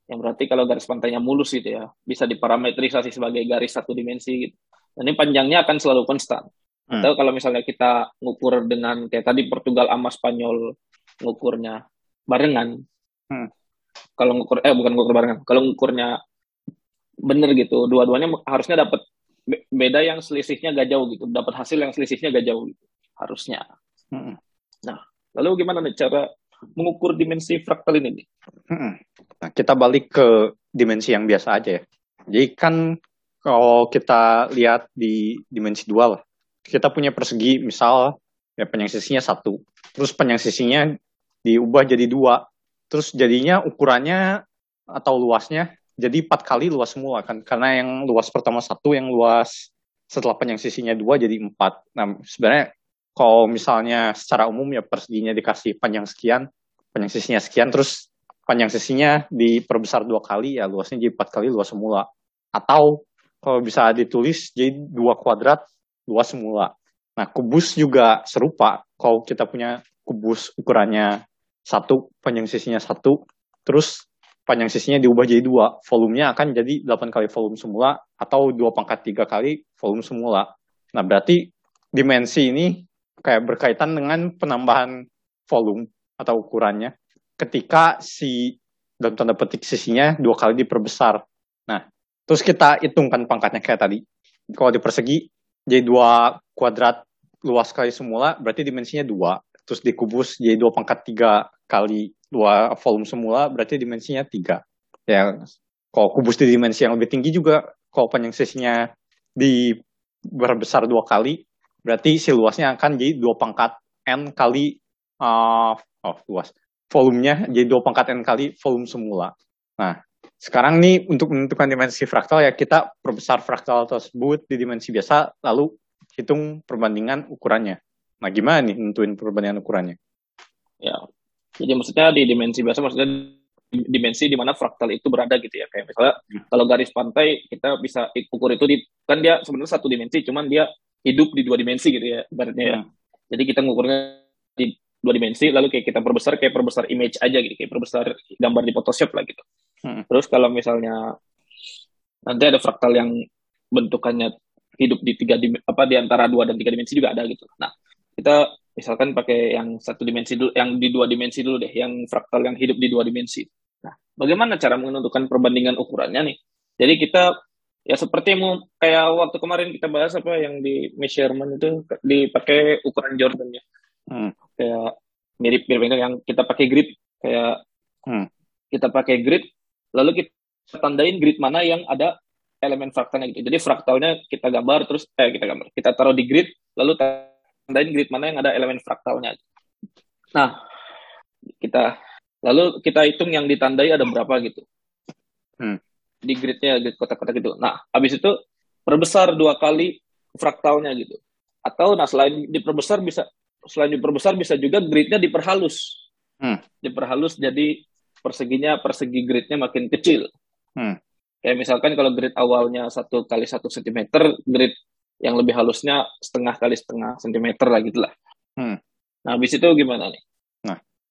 yang berarti kalau garis pantainya mulus gitu ya, bisa diparametrisasi sebagai garis satu dimensi gitu. Dan ini panjangnya akan selalu konstan. Hmm. Atau kalau misalnya kita ngukur dengan kayak tadi Portugal sama Spanyol ngukurnya barengan. Hmm. Kalau ngukur eh bukan ngukur barengan, kalau ngukurnya bener gitu, dua-duanya harusnya dapat beda yang selisihnya gak jauh gitu, dapat hasil yang selisihnya gak jauh gitu, harusnya. Hmm. Nah, lalu gimana nih cara mengukur dimensi fraktal ini? Hmm. Nah, kita balik ke dimensi yang biasa aja ya. Jadi kan kalau kita lihat di dimensi dua lah, kita punya persegi misal ya panjang sisinya satu, terus panjang sisinya diubah jadi dua terus jadinya ukurannya atau luasnya jadi empat kali luas semua kan karena yang luas pertama satu yang luas setelah panjang sisinya dua jadi empat nah sebenarnya kalau misalnya secara umum ya perseginya dikasih panjang sekian panjang sisinya sekian terus panjang sisinya diperbesar dua kali ya luasnya jadi empat kali luas semula. Atau kalau bisa ditulis jadi dua kuadrat luas semula. Nah kubus juga serupa. Kalau kita punya kubus ukurannya satu panjang sisinya satu terus panjang sisinya diubah jadi dua volumenya akan jadi 8 kali volume semula atau dua pangkat tiga kali volume semula. Nah berarti dimensi ini kayak berkaitan dengan penambahan volume atau ukurannya ketika si dalam tanda petik sisinya dua kali diperbesar. Nah, terus kita hitungkan pangkatnya kayak tadi. Kalau di persegi jadi dua kuadrat luas kali semula, berarti dimensinya dua. Terus dikubus jadi dua pangkat tiga kali dua volume semula, berarti dimensinya tiga. Ya, kalau kubus di dimensi yang lebih tinggi juga, kalau panjang sisinya diperbesar dua kali, berarti si luasnya akan jadi dua pangkat n kali uh, oh luas volumenya jadi dua pangkat n kali volume semula. Nah, sekarang nih untuk menentukan dimensi fraktal ya kita perbesar fraktal tersebut di dimensi biasa lalu hitung perbandingan ukurannya. Nah, gimana nih nentuin perbandingan ukurannya? Ya, jadi maksudnya di dimensi biasa maksudnya dimensi di mana fraktal itu berada gitu ya. Kayak misalnya hmm. kalau garis pantai kita bisa ukur itu di kan dia sebenarnya satu dimensi, cuman dia hidup di dua dimensi gitu ya, ibaratnya ya. Hmm. Jadi kita ngukurnya di dua dimensi, lalu kayak kita perbesar kayak perbesar image aja gitu, kayak perbesar gambar di Photoshop lah gitu. Hmm. Terus kalau misalnya nanti ada fraktal yang bentukannya hidup di tiga dim apa di antara dua dan tiga dimensi juga ada gitu. Nah, kita misalkan pakai yang satu dimensi dulu, yang di dua dimensi dulu deh, yang fraktal yang hidup di dua dimensi. Bagaimana cara menentukan perbandingan ukurannya nih? Jadi kita ya seperti mau kayak waktu kemarin kita bahas apa yang di measurement itu dipakai ukuran Jordan ya hmm. kayak mirip mirip yang kita pakai grid kayak hmm. kita pakai grid lalu kita tandain grid mana yang ada elemen fraktalnya gitu jadi fraktalnya kita gambar terus eh kita gambar kita taruh di grid lalu tandain grid mana yang ada elemen fraktalnya nah kita lalu kita hitung yang ditandai ada berapa gitu hmm. di gridnya grid kotak-kotak gitu nah habis itu perbesar dua kali fraktalnya gitu atau nah selain diperbesar bisa selain diperbesar bisa juga gridnya diperhalus. Hmm. Diperhalus jadi perseginya persegi gridnya makin kecil. Hmm. Kayak misalkan kalau grid awalnya satu kali satu sentimeter, grid yang lebih halusnya setengah kali setengah sentimeter lah gitu lah. Hmm. Nah, habis itu gimana nih?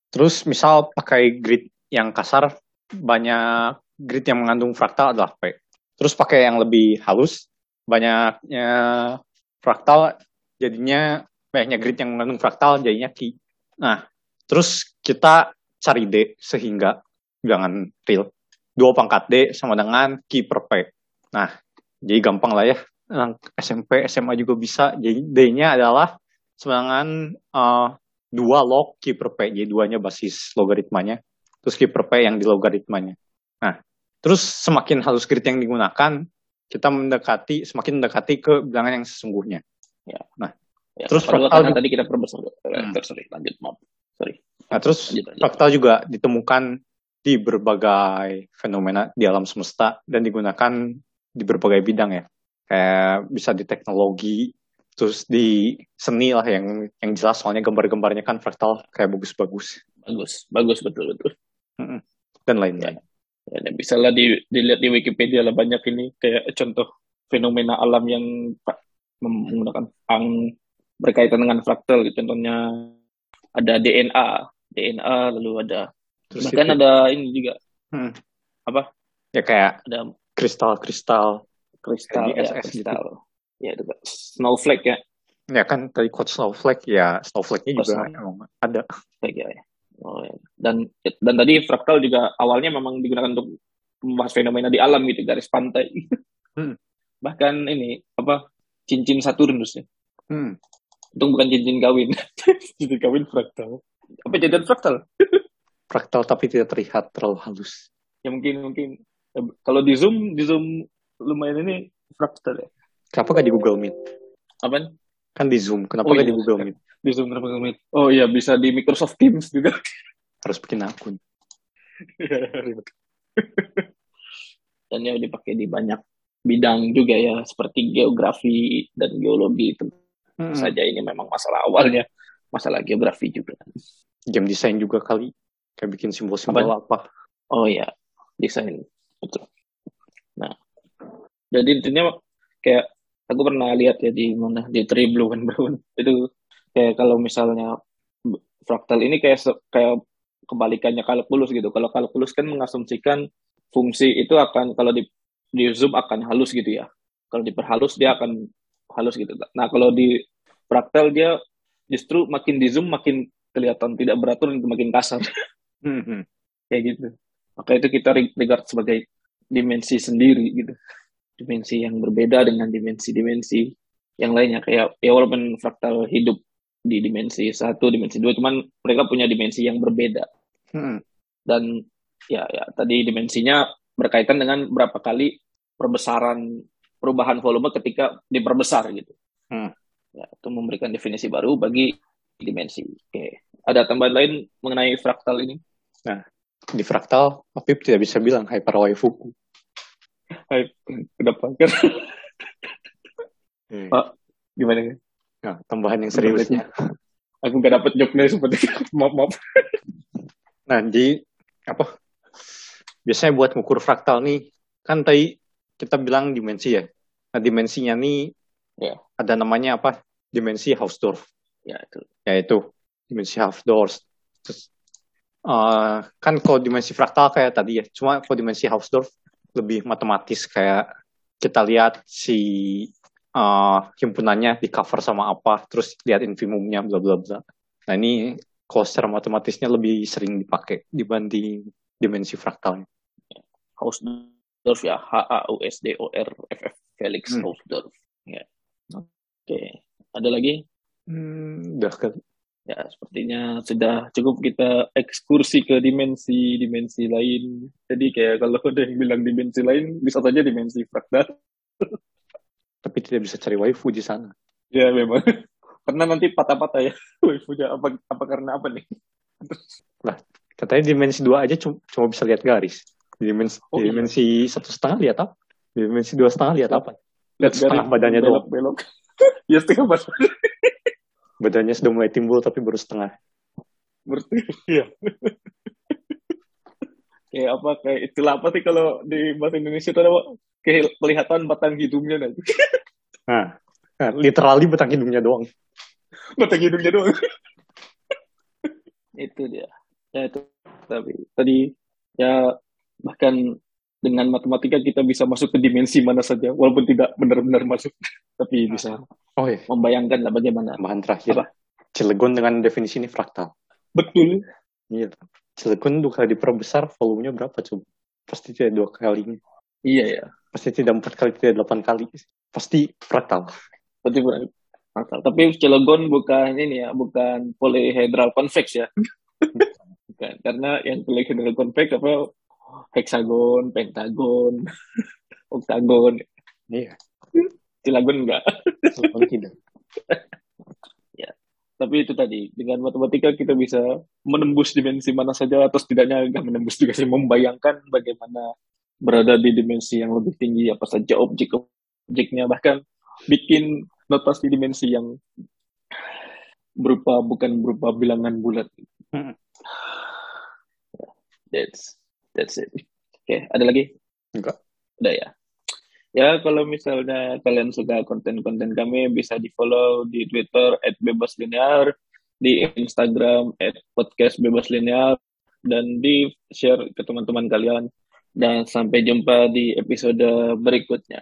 Terus misal pakai grid yang kasar, banyak grid yang mengandung fraktal adalah P. Terus pakai yang lebih halus, banyaknya fraktal jadinya banyaknya grid yang mengandung fraktal jadinya Q. Nah, terus kita cari D sehingga jangan real. Dua pangkat D sama dengan Q per P. Nah, jadi gampang lah ya. SMP, SMA juga bisa. Jadi D-nya adalah semangan uh, dua log Q per P. Jadi duanya basis logaritmanya. Terus Q per P yang di logaritmanya. Nah, terus semakin halus grid yang digunakan, kita mendekati, semakin mendekati ke bilangan yang sesungguhnya. Ya. Nah, Ya, terus fraktal juga, tadi kita perbesar. Hmm. Sorry, lanjut maaf. Sorry. Nah, terus lanjut, lanjut. fraktal juga ditemukan di berbagai fenomena di alam semesta dan digunakan di berbagai bidang ya. Kayak bisa di teknologi, terus di seni lah yang yang jelas soalnya gambar-gambarnya kan fraktal kayak bagus-bagus. Bagus, bagus betul betul. Hmm. Dan lain-lain. Ya, ya, bisa lah di, dilihat di Wikipedia lah banyak ini kayak contoh fenomena alam yang menggunakan ang berkaitan dengan fraktal gitu. contohnya ada DNA DNA lalu ada Terus bahkan itu. ada ini juga hmm. apa ya kayak ada kristal kristal kristal ya, kristal gitu. Ya itu snowflake ya ya kan tadi quote snowflake ya snowflake-nya juga emang ada ya, ya. Oh, ya. dan dan tadi fraktal juga awalnya memang digunakan untuk membahas fenomena di alam gitu garis pantai hmm. <laughs> bahkan ini apa cincin Saturnus ya hmm. Untung bukan cincin kawin. <laughs> cincin kawin fraktal. Apa cincin fraktal? <laughs> fraktal tapi tidak terlihat terlalu halus. Ya mungkin mungkin kalau di zoom di zoom lumayan ini fraktal ya. Kenapa gak di Google Meet? Apa? Kan di Zoom. Kenapa oh, gak iya. di Google Meet? Di Zoom kenapa Google Meet? Oh iya bisa di Microsoft Teams juga. <laughs> Harus bikin akun. <laughs> Dan ya dipakai di banyak bidang juga ya seperti geografi dan geologi itu hmm. saja ini memang masalah awalnya masalah geografi juga game desain juga kali kayak bikin simbol-simbol apa? apa oh ya desain betul nah jadi intinya kayak aku pernah lihat ya di mana di Tree Blue and Brown itu kayak kalau misalnya fraktal ini kayak kayak kebalikannya kalkulus gitu kalau kalkulus kan mengasumsikan fungsi itu akan kalau di di zoom akan halus gitu ya kalau diperhalus dia akan halus gitu. Nah kalau di fraktal dia justru makin di zoom makin kelihatan tidak beratur dan makin kasar. <laughs> Hmm. Kayak gitu. Maka itu kita regard sebagai dimensi sendiri gitu. Dimensi yang berbeda dengan dimensi-dimensi yang lainnya. Kayak ya walaupun fraktal hidup di dimensi satu, dimensi dua, cuman mereka punya dimensi yang berbeda. Hmm. Dan ya ya tadi dimensinya berkaitan dengan berapa kali perbesaran perubahan volume ketika diperbesar gitu. Hmm. Ya, itu memberikan definisi baru bagi dimensi. Oke. Ada tambahan lain mengenai fraktal ini? Nah, di fraktal, Apip tidak bisa bilang hyperwaifuku. Hai, kenapa? Kan Hmm. Pak, gimana? ya? Nah, tambahan yang seriusnya. Aku gak dapet joke seperti itu. <laughs> maaf, maaf. Nah, di apa? Biasanya buat ngukur fraktal nih, kan tadi kita bilang dimensi ya. Nah, dimensinya nih Ya. ada namanya apa? Dimensi Hausdorff. Ya, itu. yaitu dimensi Hausdorff. Terus, eh, kan kalau dimensi fraktal kayak tadi ya, cuma kalau dimensi Hausdorff lebih matematis kayak kita lihat si eh, himpunannya di cover sama apa, terus lihat infimumnya bla bla bla. Nah ini kalau secara matematisnya lebih sering dipakai dibanding dimensi fraktalnya. Hausdorff ya. H-A-U-S-D-O-R-F-F. Felix Hmm. Hausdorff. Ya. Oke. Ada lagi? Hmm, udah kan. Ya, sepertinya sudah cukup kita ekskursi ke dimensi-dimensi lain. Jadi kayak kalau ada yang bilang dimensi lain, bisa saja dimensi fraktal. <laughs> Tapi tidak bisa cari waifu di sana. Ya, memang. <laughs> Karena nanti patah-patah ya. <laughs> Waifunya apa, apa karena apa nih? Katanya dimensi dua aja cuma, cuma bisa lihat garis. Di dimensi, Oh, iya. dimensi satu setengah lihat apa? Di dimensi dua setengah lihat apa? Lihat setengah badannya doang. belok-belok. ya, setengah badan. Badannya sudah mulai timbul tapi baru setengah. Berarti, iya. kayak apa, kayak istilah apa sih kalau di bahasa Indonesia itu ada? Kayak kelihatan batang hidungnya nanti. Nah, nah literally batang hidungnya doang. batang hidungnya doang. itu dia. Ya itu tapi tadi ya bahkan dengan matematika kita bisa masuk ke dimensi mana saja walaupun tidak benar-benar masuk <laughs> tapi bisa Oh iya, membayangkan lah bagaimana. tambahan terakhir. Apa? Cilegon dengan definisi ini fraktal. Betul. Iya. Cilegon dua kali diperbesar, volumenya berapa coba? Pasti tidak dua kali. Iya ya. Pasti tidak empat kali, tidak delapan kali. Pasti fraktal. Benar. Akal. Tapi Cilegon bukan ini ya, bukan polyhedral convex ya. <laughs> bukan. Karena yang polyhedral convex apa heksagon, pentagon, <laughs> oktagon. Iya, Cilegon enggak. Tidak. <laughs> Tapi itu tadi, dengan matematika kita bisa menembus dimensi mana saja atau setidaknya nggak menembus juga sih, membayangkan bagaimana berada di dimensi yang lebih tinggi apa saja objek-objeknya, bahkan bikin notasi dimensi yang berupa bukan berupa bilangan bulat. Hmm. That's that's it. Oke, ada lagi? Enggak. Udah ya. Ya, kalau misalnya kalian suka konten-konten kami, bisa di-follow di Twitter @bebaslinear, di Instagram @podcastbebaslinear, dan di-share ke teman-teman kalian. Dan sampai jumpa di episode berikutnya.